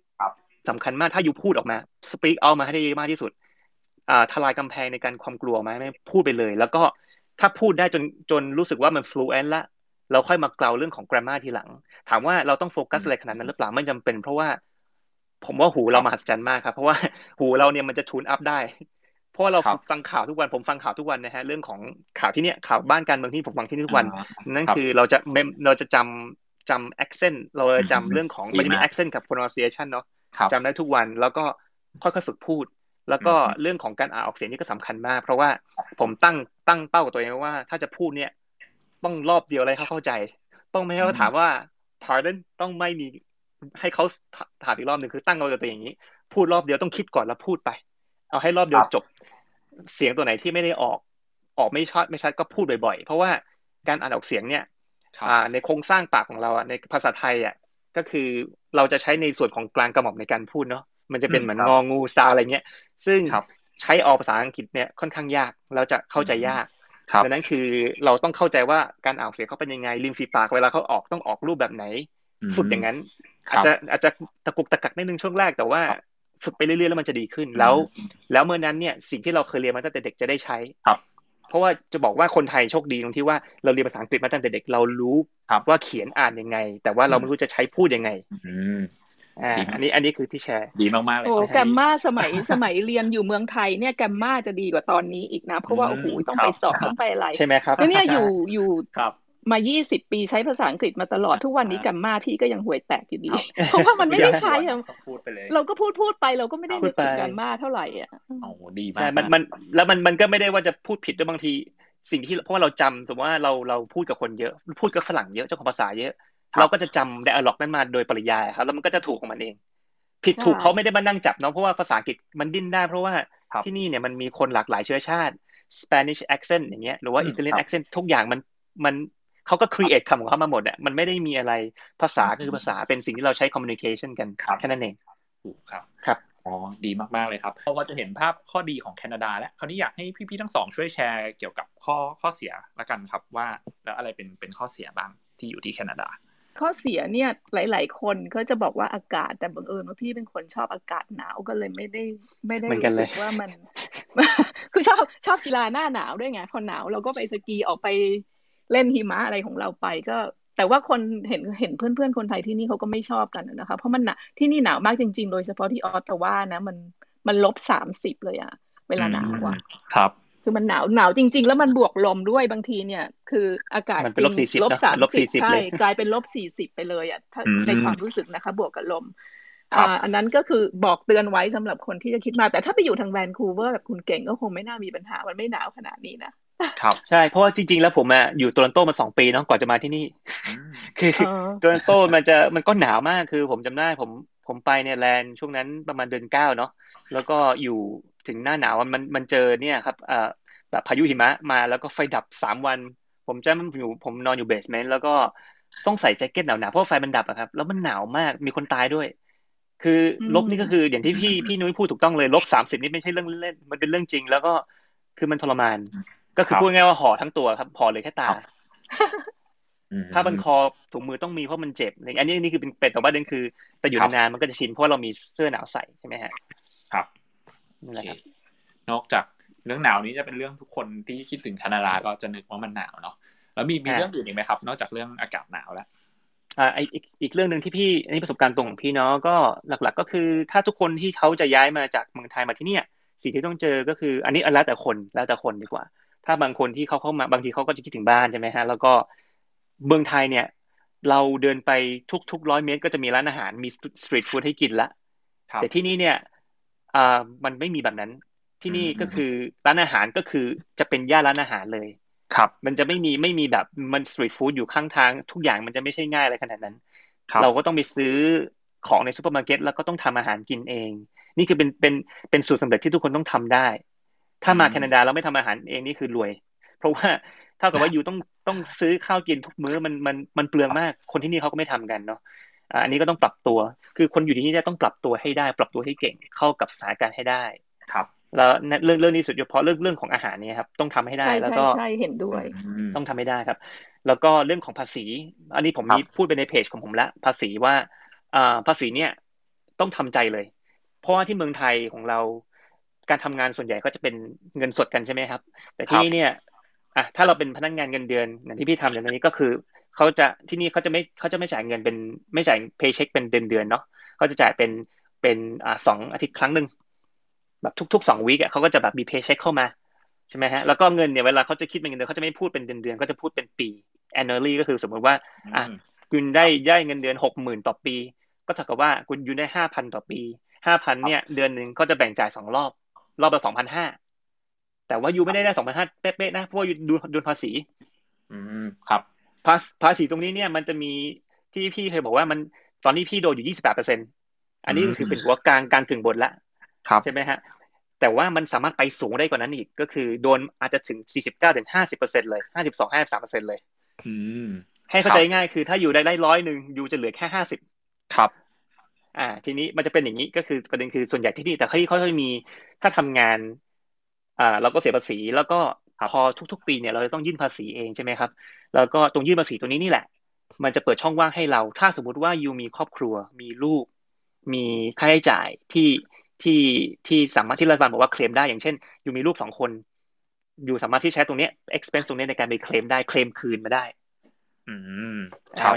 สำคัญมากถ้ายูพูดออกมาสปีกเอามาให้ได้มากที่สุด อ่าทลายกำแพงในการความกลัวไหมไม่พูดไปเลย แล้วก็ถ้าพูดได้จนจนรู้สึกว่ามัน fluent ละเราค่อยมากล่าวเรื่องของ grammar ทีหลัง ถามว่าเราต้องโฟกัสอะไรขนาดนั้นหรือเปล่าไม่จำเป็น เพราะว่า ผมว่าหูเรามหัศจรรย์มากครับ เพราะว่าหูเราเนี่ยมันจะทูนอัพได้ เพราะเราฟังข่าวทุกวันผมฟังข่าวทุกวันนะฮะเรื่องของข่าวที่เนี้ยข่าวบ้านการเมืองที่ผมฟังที่นี่ทุกวัน นั่นคือเราจะเราจะจำจำ accent เราจะจำเรื่องของมันจะมี accent กับ pronunciation เนาะ จำได้ทุกวันแล้วก็ค่อยๆฝึกพูด แล้วก็เรื่องของการอ่านออกเสียงนี่ก็สำคัญมาก เพราะว่าผมตั้งตั้งเป้ากับตัวเองว่า ถ้าจะพูดเนี่ย ต้องรอบเดียวอะไรเขาเข้าใจ ต้องไม่ให้เขาถามว่า pardon ต้องไม่มีให้เขาถามอีกรอบหนึ่งคือตั้งเอาตัวเองอย่างนี้ พูดรอบเดียวต้องคิดก่อนแล้วพูดไป เอาให้รอบเดียวจบ เสียงตัวไหนที่ไม่ได้ออก ออกไม่ชัดไม่ชัดก็พูดบ่อยๆ เพราะว่าการอ่านออกเสียงเนี่ยในโครงสร้างปากของเราอะในภาษาไทยอะ ก็คือเราจะใช้ในส่วนของกลางกระหม่อมในการพูดเนาะมันจะเป็นเหมือนงองูซาอะไรเงี้ย ซึ่งใช้ออกภาษาอังกฤษเนี่ยค่อนข้างยากเราจะเข้าใจยากดังนั้นคือเราต้องเข้าใจว่าการอ่านเสียงเขาเป็นยังไงริมฝีปากเวลาเขาออกต้องออกรูปแบบไหน ฝึกอย่างนั้น อาจจะอาจจะตะกุกตะกักนิดนึงช่วงแรกแต่ว่าฝึกไปเรื่อยๆแล้วมันจะดีขึ้นแล้ว แล้วเมื่อนั้นเนี่ยสิ่งที่เราเคยเรียนมาตั้งแต่เด็กจะได้ใช้ครับ เพราะว่าจะบอกว่าคนไทยโชคดีตรงที่ว่าเราเรียนภาษาอังกฤษมาตั้งแต่เด็กเรารู้ว่าเขียนอ่านยังไง แต่ว่าเราไม่รู้จะใช้พูดยังไงอ่าอันนี้อันนี้คือที่แชร์ ดีมาก ๆ เลยโอ้แกมมาสมัยสมัยเรียนอยู่เมืองไทยเนี่ยแกมมาจะดีกว่าตอนนี้อีกนะ เพราะว่าโอ้โหต้องไปสอบต้องไปอะไรใช่ไหมครับแล้วเนี่ยอยู่อยู่ครับ มา 20 ปีใช้ภาษาอังกฤษมาตลอดทุกวันนี้กัมมาพี่ก็ยังห่วยแตกอยู่ดี เพราะว่ามันไม่ได้ใช้เราก็พูดพูดไปเราก็ไม่ได้นึกถึงกัมมาเท่าไหร่อะโอ้ดีมากมันมันแล้วมันมันก็ไม่ได้ว่าจะพูดผิดด้วยบางที สิ่งที่เพราะว่าเราจำสมมติว่าเราเราพูดกับคนเยอะพูดกับฝรั่งเยอะเจ้าของภาษาเยอะ เราก็จะจำไดอะล็อกนั้นมาโดยปริยายครับแล้วมันก็จะถูกของมันเอง ผิดถูกเขาไม่ได้มานั่งจับเนาะเพราะว่าภาษาอังกฤษมันดิ้นได้ เพราะว่าที่นี่เนี่ยมันมีคนหลากหลายเชื้อชาติ Spanish accent อย่างเงี้ยหรือว่า Italian accent ทุกอย่างมันมัน เขาก็ครีเอทคำของเขามาหมดอะมันไม่ได้มีอะไรภาษาก็คือภาษาเป็นสิ่งที่เราใช้คอมมิวนิเคชันกันแค่นั้นเองถูกครับครับอ๋อดีมาก ๆ เลยครับเพราะว่าจะเห็นภาพข้อดีของแคนาดาแล้วคราวนี้อยากให้พี่ ๆ ทั้งสองช่วยแชร์เกี่ยวกับข้อข้อเสียละกันครับว่าแล้วอะไรเป็นเป็นข้อเสียบ้างที่อยู่ที่แคนาดา ข้อเสียเนี่ยหลาย ๆ คนก็จะบอกว่าอากาศแต่บังเอิญว่าพี่เป็นคนชอบอากาศหนาวก็เลยไม่ได้ไม่ได้รู้สึกว่ามัน คือชอบชอบกีฬาหน้าหนาวด้วยไงพอหนาวเราก็ไปสกีออกไป เล่นหิมะอะไรของเราไปก็ แต่ว่าคนเห็นเห็นเพื่อนๆคนไทยที่นี่เขาก็ไม่ชอบกันนะคะ เพราะมันหนาที่นี่หนาวมากจริง ๆ โดยเฉพาะที่ออตตาวานะ มันมันลบสามสิบเลยอะเวลาหนาวอะครับคือมันหนาวหนาวจริง ๆ แล้วมันบวกลมด้วยบางทีเนี่ย คืออากาศจริงลบสามสิบใช่กลายเป็นลบสี่สิบไปเลยอะในความรู้สึกนะคะ บวกกับลมอันนั้นก็คือบอกเตือนไว้สำหรับคนที่จะคิดมา แต่ถ้าไปอยู่ทางแวนคูเวอร์แบบคุณเก่งก็คงไม่น่ามีปัญหา มันไม่หนาวขนาดนี้นะ ครับใช่เพราะว่าจริง ๆ แล้วผมอะอยู่โตรอนโตมาสองปีเนาะก่อนจะมาที่นี่ คือโตรอนโตมันจะมันก็หนาวมากคือผมจำได้ผมผมไปเนี่ย land ช่วงนั้นประมาณเดือนเก้าเนาะแล้วก็อยู่ถึงหน้าหนาวมันมันเจอเนี่ยครับอ่าแบบพายุหิมะมาแล้วก็ไฟดับสามวัน ผมจำอยู่ผมนอนอยู่เบสเมนต์แล้วก็ต้องใส่แจ็คเก็ตหนาวๆเพราะไฟมันดับอะครับ แล้วมันหนาวมากมีคนตายด้วย คือลบนี่ก็คืออย่างที่พี่พี่นุ้ยพูดถูกต้องเลยลบสามสิบนี่ไม่ใช่เรื่องเล่นมันเป็นเรื่องจริง แล้วก็คือมันทรมาน ก็คือพูดง่ายว่าห่อทั้งตัวครับห่อเลยแค่ตาถ้าบันคอถุงมือต้องมีเพราะมันเจ็บอันนี้นี่คือเป็นเป็ดแต่ว่าเด่นคือ แต่อยู่นานมันก็จะชินเพราะเรามีเสื้อหนาวใส่ใช่ไหมฮะครับนี่แหละครับนอกจากเรื่องหนาวนี้จะเป็นเรื่องทุกคนที่คิดถึงแคนาดาก็จะนึกว่ามันหนาวเนาะแล้วมีมีเรื่องอื่นอีกไหมครับ นอกจากเรื่องอากาศหนาวแล้วอ่าอีกอีกเรื่องหนึ่งที่พี่อันนี้ประสบการณ์ตรงของพี่เนาะก็หลัก ๆ ก็คือ ถ้าทุกคนที่เขาจะย้ายมาจากเมืองไทยมาที่เนี่ยสิ่งที่ต้องเจอก็คือ อันนี้แล้วแต่คนแล้วแต่คนดีกว่า ถ้าบางคนที่เขาเข้ามาบางทีเขาก็จะคิดถึงบ้านใช่ไหมฮะ แล้วก็เมืองไทยเนี่ย เราเดินไปทุกๆร้อยเมตร ก็จะมีร้านอาหารมีstreet food ให้กินละแต่ที่นี่เนี่ยอ่ามันไม่มีแบบนั้น ที่นี่ก็คือร้านอาหารก็คือจะเป็นย่านร้านอาหารเลย ครับ มันจะไม่มีไม่มีแบบมัน street food อยู่ข้างทางทุกอย่างมันจะไม่ใช่ง่ายอะไรขนาดนั้นเราก็ต้องไปซื้อของในซูเปอร์มาร์เก็ตแล้วก็ต้องทำอาหารกินเอง นี่คือเป็นเป็นเป็นสูตรสำเร็จที่ทุกคนต้องทำได้ ถ้ามาแคนาดาแล้วไม่ทำอาหารเองนี่คือรวย เพราะว่าเท่ากับว่า you ต้องต้องซื้อข้าวกินทุกมื้อมันมันมันเปลืองมาก คนที่นี่เขาก็ไม่ทำกันเนาะอันนี้ก็ต้องปรับตัว คือคนอยู่ที่นี่ต้องปรับตัวให้ได้ ปรับตัวให้เก่งเข้ากับสถานการณ์ให้ได้ครับแล้วเรื่องเรื่องนี้สุดเฉพาะเรื่องเรื่องของอาหารเนี่ยครับต้องทำให้ได้แล้วก็ใช่เห็นด้วย ต้องทำให้ได้ครับ แล้วก็เรื่องของภาษี อันนี้ผมมีพูดไปในเพจของผมแล้วภาษีว่าอ่าภาษีเนี่ยต้องทำใจเลย เพราะว่าที่เมืองไทยของเรา การทำงานส่วนใหญ่ก็จะเป็นเงินสดกันใช่ไหมครับ แต่ที่นี่เนี่ยอะถ้าเราเป็นพนักงานเงินเดือนอย่างที่พี่ทำอย่างนี้ก็คือเขาจะที่นี่เขาจะไม่เขาจะไม่จ่ายเงินเป็นไม่จ่ายเพย์เช็คเป็นเดือนเดือนเนาะเขาจะจ่ายเป็นเป็นอ่าสองอาทิตย์ครั้งหนึ่งแบบทุกๆสองวีคเขาก็จะแบบมีเพย์เช็คเข้ามาใช่ไหมฮะแล้วก็เงินเนี่ยเวลาเขาจะคิดเป็นเงินเดือนเขาจะไม่พูดเป็นเดือนเดือนเขาจะพูดเป็นปี annually ก็คือสมมติว่าอะคุณได้ได้เงินเดือนหกหมื่นต่อปี ก็เท่ากับว่าคุณอยู่ได้ห้าพันต่อปีห้าพันเนี่ยเดือนหนึ่งก็จะแบ่งจ่ายสองรอบ รอบละสองพันห้าแต่ว่ายูไม่ได้ได้สองพันห้าเป๊ะๆนะเพราะว่ายูดูดูภาษี อืมครับภาภาษีตรงนี้เนี่ยมันจะมีที่พี่เคยบอกว่ามันตอนนี้พี่โดนอยู่ยี่สิบแปดเปอร์เซ็นอันนี้ถือเป็นหัวกลางกลางกึ่งบนละใช่ไหมฮะ แต่ว่ามันสามารถไปสูงได้กว่านั้นอีก ก็คือโดนอาจจะถึงสี่สิบเก้าถึงห้าสิบเปอร์เซ็นเลยห้าสิบสองห้าสามเปอร์เซ็นเลยอืมให้เข้าใจง่ายคือถ้าอยู่ได้ได้ร้อยหนึ่งยูจะเหลือแค่ห้าสิบครับ อ่า ทีนี้มันจะเป็นอย่างนี้ก็คือประเด็นคือส่วนใหญ่ที่นี่แต่เขาเขาจะมีถ้าทำงาน อ่า เราก็เสียภาษี แล้วก็พอทุก ๆ ปีเนี่ยเราจะต้องยื่นภาษีเองใช่ไหมครับ แล้วก็ตรงยื่นภาษีตัวนี้นี่แหละ มันจะเปิดช่องว่างให้เรา ถ้าสมมุติว่ายูมีครอบครัว มีลูก มีค่าใช้จ่ายที่ที่ที่สามารถที่รัฐบาลบอกว่าเคลมได้อย่างเช่นยูมีลูกสองคนยูสามารถที่ใช้ตรงนี้ expense ตรงนี้ในการไปเคลมได้เคลมคืนมาได้ อืมครับ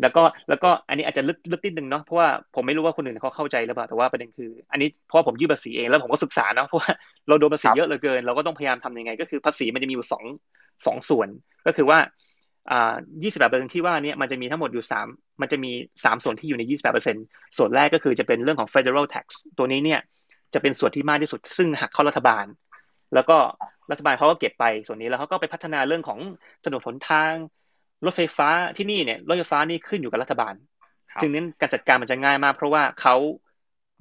แล้วก็แล้วก็อันนี้อาจจะลึกลึกนิดนึงเนาะเพราะว่าผมไม่รู้ว่าคนอื่นเขาเข้าใจหรือเปล่าแต่ว่าประเด็นคือ อันนี้เพราะผมยื่นภาษีเองแล้วผมก็ศึกษาเนาะเพราะว่าเราโดนภาษีเยอะเหลือเกิน เราก็ต้องพยายามทำยังไง ก็คือภาษีมันจะมีอยู่สองสองส่วน ก็คือว่าอ่ายี่สิบแปดเปอร์เซ็นที่ว่านี้มันจะมีทั้งหมดอยู่สามมันจะมีสามส่วนที่อยู่ในยี่สิบแปดเปอร์เซ็นส่วนแรกก็คือจะเป็นเรื่องของ federal tax ตัวนี้เนี่ยจะเป็นส่วนที่มากที่สุด ซึ่งหักเข้ารัฐบาล แล้วก็รัฐบาลเขาก็เก็บไปส่วนนี้แล้วเขาก็ไปพัฒนาเรื่องของถนนหนทาง รถไฟฟ้าที่นี่เนี่ยรถไฟฟ้านี่ขึ้นอยู่กับรัฐบาล จึงนั้นการจัดการมันจะง่ายมาก เพราะว่าเขา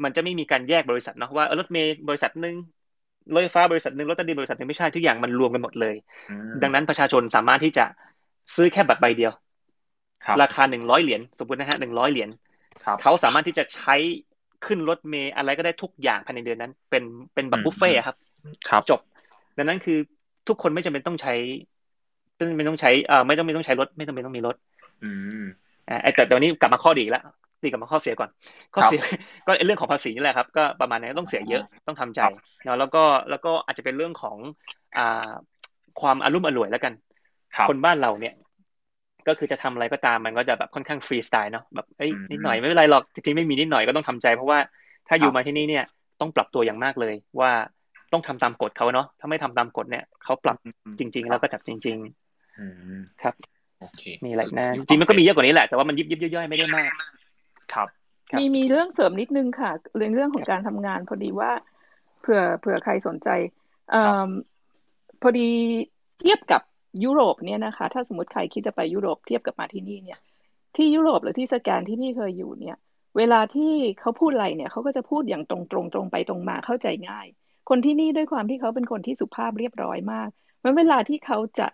มันจะไม่มีการแยกบริษัทเนาะว่ารถเมย์บริษัทหนึ่งรถไฟฟ้าบริษัทหนึ่งรถตัดดินบริษัทหนึ่งไม่ใช่ทุกอย่างมันรวมกันหมดเลย ดังนั้นประชาชนสามารถที่จะซื้อแค่บัตรใบเดียว ราคาหนึ่งร้อยเหรียญสมมตินะฮะหนึ่งร้อยเหรียญเขาสามารถที่จะใช้ขึ้นรถเมย์อะไรก็ได้ทุกอย่างภายในเดือนนั้น เป็นเป็นแบบบุฟเฟ่ครับจบ ดังนั้นคือทุกคนไม่จำเป็นต้องใช้ ไม่ต้องใช้เอ่อไม่ต้องไม่ต้องใช้รถไม่ต้องไม่ต้องมีรถ อืมอ่าแต่ตอนนี้กลับมาข้อดีแล้วดีกลับมาข้อเสียก่อน ข้อเสียก็เรื่องของภาษีนี่แหละครับ ก็ประมาณนี้ต้องเสียเยอะต้องทำใจเนาะแล้วก็แล้วก็อาจจะเป็นเรื่องของอ่าความอารมณ์อร่วยแล้วกัน คนบ้านเราเนี่ย ก็คือจะทำอะไรก็ตามมันก็จะแบบค่อนข้างฟรีสไตล์เนาะแบบเอ้ยนิดหน่อยไม่เป็นไรหรอกจริงๆไม่มีนิดหน่อยก็ต้องทำใจ เพราะว่าถ้าอยู่มาที่นี่เนี่ยต้องปรับตัวอย่างมากเลยว่าต้องทำตามกฎเขาเนาะถ้าไม่ทำตามกฎเนี่ยเขาปรับจริง ๆ แล้วก็จับจริงๆ ครับโอเคมีอะไรนะจริงมันก็มีเยอะกว่านี้แหละแต่ว่ามันยิบยิบย่อยๆไม่ได้มาก ครับ มีมีเรื่องเสริมนิดนึงค่ะเรื่องเรื่องของการทำงาน พอดีว่าเผื่อเผื่อใครสนใจอพอดีเทียบกับยุโรปเนี่ยนะคะ ถ้าสมมติใครคิดจะไปยุโรปเทียบกับมาที่นี่เนี่ย ที่ยุโรปหรือที่สแกนที่พี่เคยอยู่เนี่ย เวลาที่เขาพูดอะไรเนี่ยเขาก็จะพูดอย่างตรงตรงตรงไปตรงมาเข้าใจง่าย คนที่นี่ด้วยความที่เขาเป็นคนที่สุภาพเรียบร้อยมากเมื่อเวลาที่เขาจะ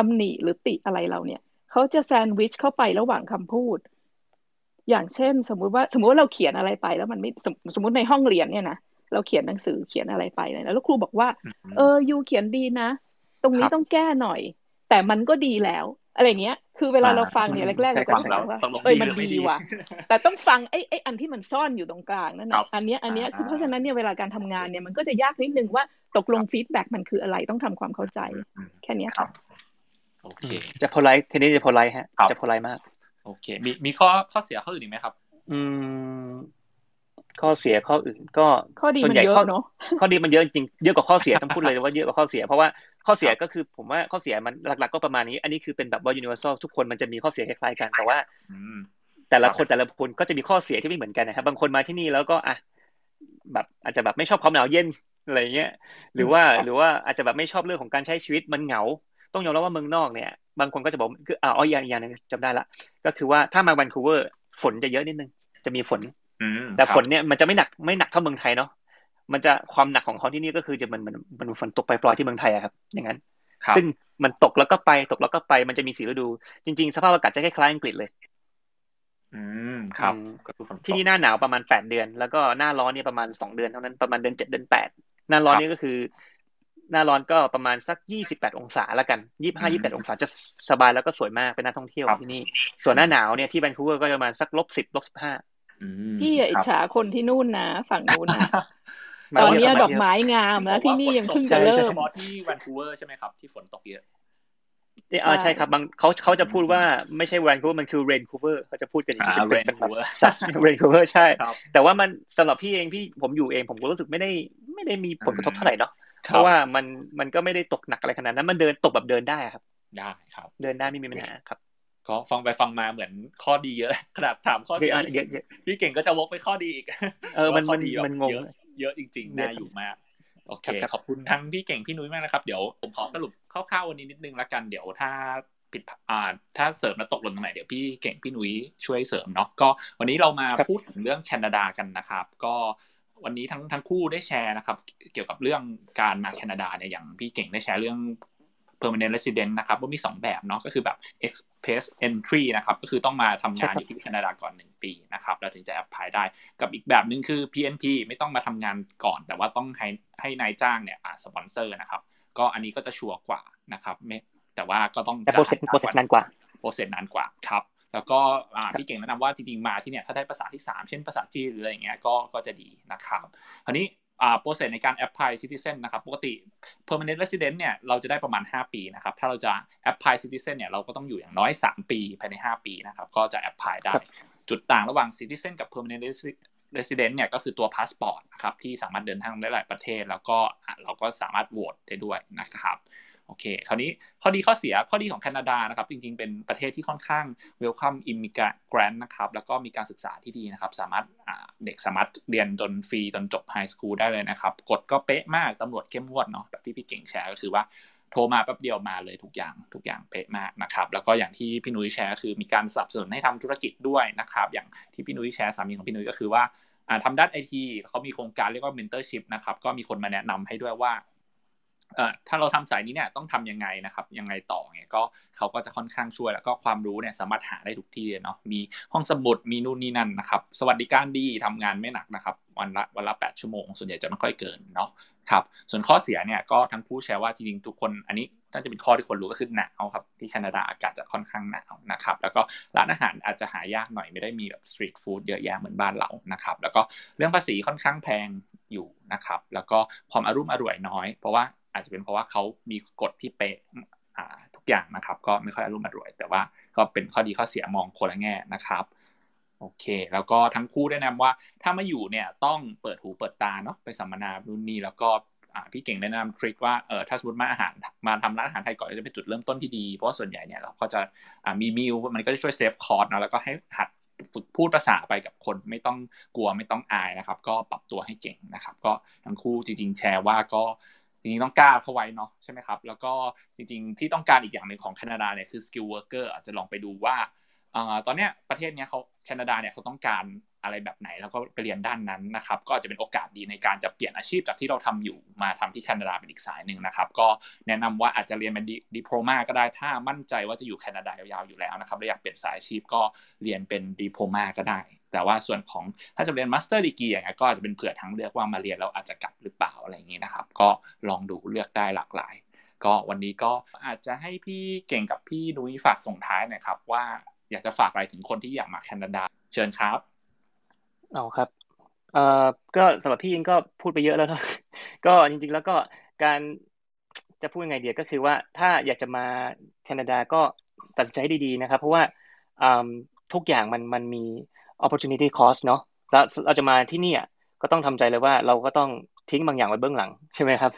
ตำหนิหรือติอะไรเราเนี่ยเขาจะแซนด์วิชเข้าไประหว่างคำพูด อย่างเช่น สมมุติว่าสมมุติว่าเราเขียนอะไรไปแล้วมันไม่สมมติในห้องเรียนเนี่ยนะเราเขียนหนังสือเขียนอะไรไปเลยแล้วครูบอกว่า เออยูเขียนดีนะ ตรงนี้ต้องแก้หน่อย แต่มันก็ดีแล้ว อะไรเงี้ย คือเวลาเราฟังเนี่ยแรกๆเราก็จะบอกว่าเออมันดีว่ะ แต่ต้องฟังไอ้ไอ้อันที่มันซ่อนอยู่ตรงกลางนั่นนะอันนี้อันนี้คือเพราะฉะนั้นเนี่ยเวลาการทำงานเนี่ยมันก็จะยากนิดนึงว่าตกลง feedback มันคืออะไรต้องทำความเข้าใจ แค่นี้ค่ะ โอเค จะ polite ทีนี้จะ polite ฮะ จะ polite มาก โอเค มีมีข้อข้อเสียข้ออื่นอีกไหมครับ อืม ข้อเสียข้ออื่น ก็ข้อดีมันเยอะเนาะข้อดีมันเยอะจริงเยอะกว่าข้อเสียต้องพูดเลยว่าเยอะกว่าข้อเสีย เพราะว่าข้อเสียก็คือผมว่าข้อเสียมันหลัก ๆ ก็ประมาณนี้ อันนี้คือเป็นแบบว่า universal ทุกคนมันจะมีข้อเสียคล้ายๆกันแต่ว่าแต่ละคนแต่ละคนก็จะมีข้อเสียที่ไม่เหมือนกันนะครับ บางคนมาที่นี่แล้วก็อะแบบอาจจะแบบไม่ชอบความหนาวเย็นอะไรเงี้ย หรือว่าหรือว่าอาจจะแบบไม่ชอบเรื่องของการใช้ชีวิตมันเหงา ต้องยอมรับว่าเมืองนอกเนี่ย บางคนก็จะบอกคืออ๋ออย่างอย่างนึงจำได้ละ ก็คือว่าถ้ามาแวนคูเวอร์ ฝนจะเยอะนิดนึง จะมีฝนแต่ฝนเนี่ยมันจะไม่หนักไม่หนักเท่าเมืองไทยเนาะมันจะความหนักของเขาที่นี่ก็คือจะมันมันมันฝนตกไปปล่อยที่เมืองไทยอะครับ อย่างนั้น ซึ่งมันตกแล้วก็ไปตกแล้วก็ไปมันจะมีสีฤดู จริง ๆ สภาพอากาศจะคล้ายๆอังกฤษเลย อืมครับที่นี่หน้าหนาวประมาณแปดเดือน แล้วก็หน้าร้อนเนี่ยประมาณสองเดือนเท่านั้นประมาณเดือนเจ็ดเดือนแปดหน้าร้อนนี่ก็คือ หน้าร้อนก็ประมาณสักยี่สิบแปดองศาแล้วกันยี่ห้ายี่แปดองศาจะสบายแล้วก็สวยมากเป็นนักท่องเที่ยวที่นี่ ส่วนหน้าหนาวเนี่ยที่แวนคูเวอร์ก็จะประมาณสักลบสิบลบสิบห้าพี่อิจฉาคนที่นู่นนะ ฝั่งนู้นนะตอนนี้ดอกไม้งามแล้วที่นี่ยังเพิ่งจะเริ่มเฉพาะที่แวนคูเวอร์ใช่ไหมครับที่ฝนตกเยอะเออใช่ครับบางเขาเขาจะพูดว่าไม่ใช่แวนคูเวอร์มันคือ Raincouver เขาจะพูดกันอย่างนี้ Raincouver Raincouver ใช่ แต่ว่ามันสำหรับพี่เองพี่ผมอยู่เองผมก็รู้สึกไม่ได้ไม่ได้มีผลกระทบเท่าไหร่เนาะ เพราะว่ามันมันก็ไม่ได้ตกหนักอะไรขนาดนั้น มันเดินตกแบบเดินได้ครับ ได้ครับ เดินได้ไม่มีปัญหาครับ ก็ฟังไปฟังมาเหมือนข้อดีเยอะขนาดถามข้อเสียเยอะพี่เก่งก็จะวกไปข้อดีอีกเออมันมันมันงงเยอะจริงๆน่าอยู่มากโอเคขอบคุณทั้งพี่เก่งพี่นุ้ยมากนะครับ เดี๋ยวผมขอสรุปคร่าวๆวันนี้นิดนึงละกันเดี๋ยวถ้าผิดอ่าถ้าเสริมแล้วตกหล่นตรงไหนเดี๋ยวพี่เก่งพี่นุ้ยช่วยเสริมเนาะก็วันนี้เรามาพูดถึงเรื่องแคนาดากันนะครับ ก็ วันนี้ทั้งทั้งคู่ได้แชร์นะครับ เกี่ยวกับเรื่องการมาแคนาดาเนี่ยอย่างพี่เก่งได้แชร์เรื่อง permanent resident นะครับว่ามี 2 แบบเนาะก็คือแบบ express entry นะครับ ก็คือต้องมาทำงานอยู่ที่แคนาดาก่อน 1 ปีนะครับแล้วถึงจะ apply ได้กับอีกแบบหนึ่งคือ PNP ไม่ต้องมาทำงานก่อน แต่ว่าต้องให้ให้นายจ้างเนี่ยสปอนเซอร์นะครับ ก็อันนี้ก็จะชัวร์กว่านะครับไม่แต่ว่าก็ต้องแต่ process process นานกว่า process นานกว่าครับ แล้วก็พี่เก่งแนะนำว่าจริงๆมาที่เนี่ยถ้าได้ภาษาที่ 3 เช่นภาษาจีนหรืออะไรเงี้ยก็ก็จะดีนะครับคราวนี้ process ในการ apply citizen นะครับ ปกติ permanent resident เนี่ยเราจะได้ประมาณ 5 ปีนะครับ ถ้าเราจะ apply citizen เนี่ยเราก็ต้องอยู่อย่างน้อย 3 ปีภายใน 5 ปีนะครับ ก็จะ apply ได้ จุดต่างระหว่าง citizen กับ permanent resident เนี่ยก็คือตัวพาสปอร์ตนะครับที่สามารถเดินทางได้หลายประเทศ แล้วก็เราก็สามารถโหวตได้ด้วยนะครับ โอเค คราวนี้ข้อดีข้อเสียข้อดีของแคนาดานะครับ จริงๆ เป็นประเทศที่ค่อนข้าง welcome immigrant นะครับ แล้วก็มีการศึกษาที่ดีนะครับ สามารถเด็กสามารถเรียนจนฟรีจนจบ high school ได้เลยนะครับ กฎก็เป๊ะมาก ตำรวจเข้มงวดเนาะแบบที่พี่เก่งแชร์ก็คือว่าโทรมาแป๊บเดียวมาเลยทุกอย่างทุกอย่างเป๊ะมากนะครับ แล้วก็อย่างที่พี่นุ้ยแชร์คือมีการสนับสนุนให้ทำธุรกิจด้วยนะครับ อย่างที่พี่นุ้ยแชร์สามีของพี่นุ้ยก็คือว่าทำด้านไอทีเขามีโครงการเรียกว่า mentorship นะครับ ก็มีคนมาแนะนำให้ด้วยว่า ถ้าเราทำสายนี้เนี่ยต้องทํำยังไงนะครับยังไงต่อเนี่ยก็เขาก็จะค่อนข้างช่วยแล้วก็ความรู้เนี่ยสามารถหาได้ทุกที่เนาะมีห้องสมุดมีนู่นนี่นั่นนะครับสวัสดิการดีทำงานไม่หนักนะครับวันละวันละแปดชั่วโมง ส่วนใหญ่จะไม่ค่อยเกินเนาะครับส่วนข้อเสียเนี่ยก็ทั้งผู้แชร์ว่าจริงๆทุกคนอันนี้น่าจะเป็นข้อที่คนรู้ก็คือหนาวครับที่แคนาดาอากาศจะค่อนข้างหนาวนะครับแล้วก็ร้านอาหารอาจจะหายากหน่อยไม่ได้มีแบบสตรีทฟู้ดเยอะแยะเหมือนบ้านเรานะครับแล้วก็เรื่องภาษีค่อนข้างแพงอยู่นะครับแล้วก็ความอารมณ์อร่วยน้อย เพราะว่า อาจจะเป็นเพราะว่าเขามีกฎที่เป๊ะทุกอย่างนะครับ ก็ไม่ค่อยอารมณ์อร่วย แต่ว่าก็เป็นข้อดีข้อเสียมองคนละแง่นะครับโอเค แล้วก็ทั้งคู่แนะนำว่าถ้ามาอยู่เนี่ยต้องเปิดหูเปิดตาเนาะไปสัมมนารุ่นนี้แล้วก็พี่เก่งแนะนำทริคว่าเออถ้าสมมติมาอาหารมาทำร้านอาหารไทยก่อนจะเป็นจุดเริ่มต้นที่ดี เพราะว่าส่วนใหญ่เนี่ยเราก็จะมี meal มันก็จะช่วย save cost นะแล้วก็ให้หัดฝึกพูดภาษาไปกับคนไม่ต้องกลัวไม่ต้องอายนะครับ ก็ปรับตัวให้เก่งนะครับ ก็ทั้งคู่จริงๆแชร์ว่าก็ จริงๆต้องกล้าเข้าไว้เนาะใช่ไหมครับ แล้วก็จริงๆที่ต้องการอีกอย่างหนึ่งของแคนาดาเนี่ยคือ skilled worker อาจจะลองไปดูว่า ตอนเนี้ยประเทศเนี้ยเขาแคนาดาเนี่ยเขาต้องการอะไรแบบไหนแล้วก็ไปเรียนด้านนั้นนะครับ ก็อาจจะเป็นโอกาสดีในการจะเปลี่ยนอาชีพจากที่เราทำอยู่มาทำที่แคนาดาเป็นอีกสายหนึ่งนะครับ ก็แนะนำว่าอาจจะเรียนเป็น diploma ก็ได้ถ้ามั่นใจว่าจะอยู่แคนาดายาวๆอยู่แล้วนะครับและอยากเปลี่ยนสายอาชีพก็เรียนเป็น diploma ก็ได้ แต่ว่าส่วนของถ้าจะเรียน master degree อย่างเงี้ยก็อาจจะเป็นเผื่อทั้งเลือกว่ามาเรียนแล้วอาจจะกลับหรือเปล่าอะไรอย่างงี้นะครับ ก็ลองดูเลือกได้หลากหลาย ก็วันนี้ก็อาจจะให้พี่เก่งกับพี่นุ้ยฝากส่งท้ายหน่อยครับว่า อยากจะฝากอะไรถึงคนที่อยากมาแคนาดา เชิญครับเอาครับเอ่อก็สำหรับพี่เองก็พูดไปเยอะแล้วนะก็จริงๆแล้วก็การจะพูดยังไงเดียก็คือว่าถ้าอยากจะมาแคนาดาก็ตัดสินใจให้ดีๆนะครับ เพราะว่าทุกอย่างมันมันมี opportunity cost เนาะแล้วเราจะมาที่นี่ก็ต้องทำใจเลยว่าเราก็ต้อง ทิ้งบางอย่างไว้เบื้องหลังใช่ไหมครับ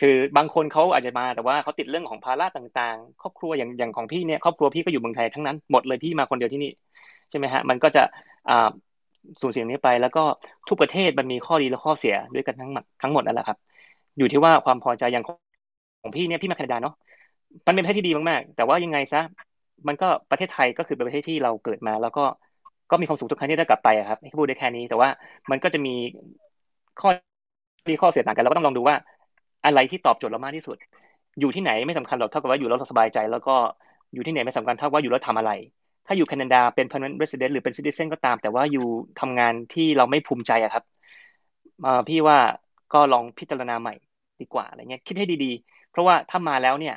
คือบางคนเขาอาจจะมาแต่ว่าเขาติดเรื่องของภาระต่างๆ ครอบครัวอย่างอย่างของพี่เนี่ยครอบครัวพี่ก็อยู่เมืองไทยทั้งนั้นหมดเลยพี่มาคนเดียวที่นี่ใช่ไหมฮะมันก็จะอ่าสูญเสียนี้ไป แล้วก็ทุกประเทศมันมีข้อดีและข้อเสียด้วยกันทั้งหมดทั้งหมดนั่นแหละครับ อยู่ที่ว่าความพอใจอย่างของพี่เนี่ยพี่มาแคนาดาเนาะมันเป็นประเทศที่ดีมากๆ แต่ว่ายังไงซะมันก็ประเทศไทยก็คือเป็นประเทศที่เราเกิดมา แล้วก็ก็มีความสุขทุกครั้งที่ได้กลับไปครับให้พูดได้แค่นี้แต่ว่ามันก็จะมีข้อ ดีข้อเสียต่างกันเราก็ต้องลองดูว่า อะไรที่ตอบโจทย์เรามากที่สุด อยู่ที่ไหนไม่สำคัญหรอกเท่ากับว่าอยู่แล้วสบายใจ แล้วก็อยู่ที่ไหนไม่สำคัญเท่าว่าอยู่แล้วทำอะไร ถ้าอยู่แคนาดาเป็น permanent resident หรือเป็น citizen ก็ตาม แต่ว่าอยู่ทำงานที่เราไม่ภูมิใจอะครับพี่ว่าก็ลองพิจารณาใหม่ดีกว่าอะไรเงี้ยคิดให้ดีๆ เพราะว่าถ้ามาแล้วเนี่ย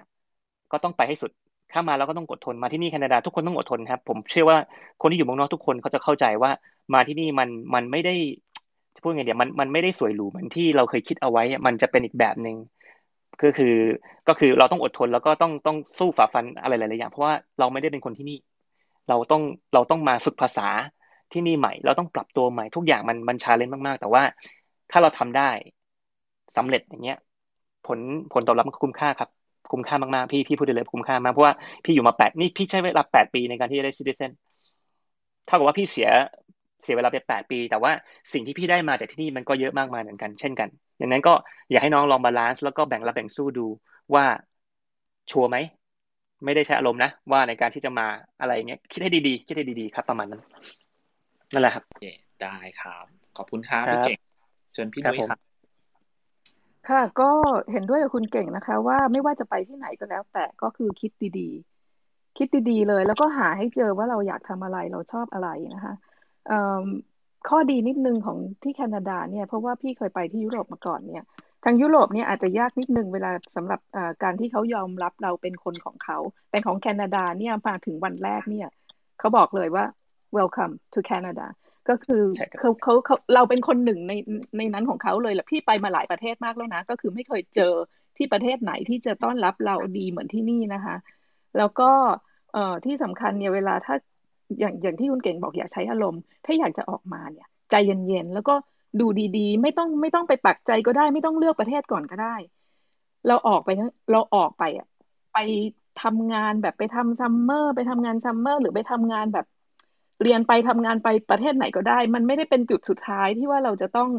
ก็ต้องไปให้สุดถ้ามาแล้วก็ต้องอดทนมาที่นี่แคนาดาทุกคนต้องอดทนครับ ผมเชื่อว่าคนที่อยู่เมืองนอกทุกคนเขาจะเข้าใจว่ามาที่นี่มันมันไม่ได้ พูดไงเดี๋ยวมันมันไม่ได้สวยหรูเหมือนที่เราเคยคิดเอาไว้มันจะเป็นอีกแบบหนึ่งก็คือก็คือเราต้องอดทนแล้วก็ต้องต้องสู้ฝ่าฟันอะไรหลายๆอย่างเพราะว่าเราไม่ได้เป็นคนที่นี่ เราต้องเราต้องมาฝึกภาษาที่นี่ใหม่ เราต้องปรับตัวใหม่ทุกอย่างมันมันชาเลนจ์มาก ๆ แต่ว่าถ้าเราทำได้สำเร็จอย่างเงี้ย ผลผลตอบรับมันคุ้มค่าครับ คุ้มค่ามากๆพี่พี่พูดได้เลยคุ้มค่ามากเพราะว่าพี่อยู่มาแปดนี่พี่ใช้เวลาแปดปีในการที่จะได้ซิติเซนเท่ากับว่าพี่เสีย เสียเวลาไปแปดปี แต่ว่าสิ่งที่พี่ได้มาจากที่นี่มันก็เยอะมากมายเหมือนกัน เช่นกันดังนั้นก็อยากให้น้องลอง balance แล้วก็แบ่งรับแบ่งสู้ดูว่าชัวร์ไหมไม่ได้ใช้อารมณ์นะ ว่าในการที่จะมาอะไรเงี้ยคิดให้ดีๆ คิดให้ดีๆครับ ประมาณนั้นนั่นแหละครับได้ครับ ขอบคุณครับพี่เก่งเชิญพี่นุ้ยครับค่ะก็เห็นด้วยกับคุณเก่งนะคะ ว่าไม่ว่าจะไปที่ไหนก็แล้ว แต่ก็คือคิดดีๆ คิดดีๆเลย แล้วก็หาให้เจอว่าเราอยากทำอะไรเราชอบอะไรนะคะ ข้อดีนิดนึงของที่แคนาดาเนี่ยเพราะว่าพี่เคยไปที่ยุโรปมาก่อนเนี่ยทางยุโรปเนี่ยอาจจะยากนิดนึงเวลาสำหรับการที่เขายอมรับเราเป็นคนของเขา แต่ของแคนาดาเนี่ยมาถึงวันแรกเนี่ยเขาบอกเลยว่า welcome to Canada ก็คือเขาเขาเขาเราเป็นคนหนึ่งในในนั้นของเขาเลยแหละพี่ไปมาหลายประเทศมากแล้วนะ ก็คือไม่เคยเจอที่ประเทศไหนที่จะต้อนรับเราดีเหมือนที่นี่นะคะ แล้วก็เอ่อที่สำคัญเนี่ยเวลาถ้า อย่างอย่างที่คุณเก่งบอกอย่าใช้อารมณ์ ถ้าอยากจะออกมาเนี่ย ใจเย็นๆแล้วก็ดูดีๆ ไม่ต้องไม่ต้องไปปักใจก็ได้ ไม่ต้องเลือกประเทศก่อนก็ได้ เราออกไปเราออกไปอะไปทำงานแบบไปทำ summer ไปทำงาน summer หรือไปทำงานแบบ เรียนไปทำงานไปประเทศไหนก็ได้ มันไม่ได้เป็นจุดสุดท้ายที่ว่าเราจะต้อง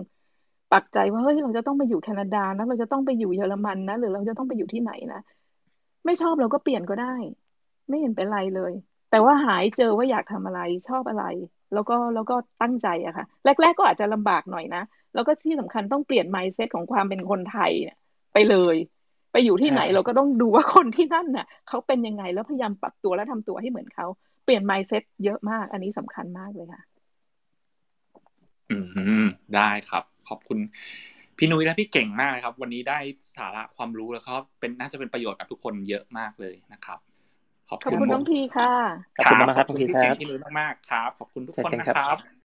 ปักใจว่าเฮ้ยเราจะต้องไปอยู่แคนาดานะเราจะต้องไปอยู่เยอรมันนะหรือเราจะต้องไปอยู่ที่ไหนนะไม่ชอบเราก็เปลี่ยนก็ได้ ไม่เห็นเป็นไรเลย แต่ว่าหายเจอว่าอยากทำอะไรชอบอะไร แล้วก็แล้วก็ตั้งใจอะค่ะ แรก ๆ ก็อาจจะลำบากหน่อยนะ แล้วก็ที่สำคัญต้องเปลี่ยนไมซ์เซตของความเป็นคนไทยเนี่ยไปเลย ไปอยู่ที่ไหนเราก็ต้องดูว่าคนที่นั่นน่ะเขาเป็นยังไงแล้วพยายามปรับตัวและทำตัวให้เหมือนเขาเปลี่ยนไมซ์เซตเยอะมาก อันนี้สำคัญมากเลยค่ะ อืมได้ครับ ขอบคุณพี่นุ้ยและพี่เก่งมากเลยครับ วันนี้ได้สาระความรู้แล้วก็เป็นน่าจะเป็นประโยชน์กับทุกคนเยอะมากเลยนะครับ ขอบคุณน้องพีค่ะขอบคุณมากครับพี่เก่งพี่นุ้ยมากๆครับ ขอบคุณทุกคนนะครับ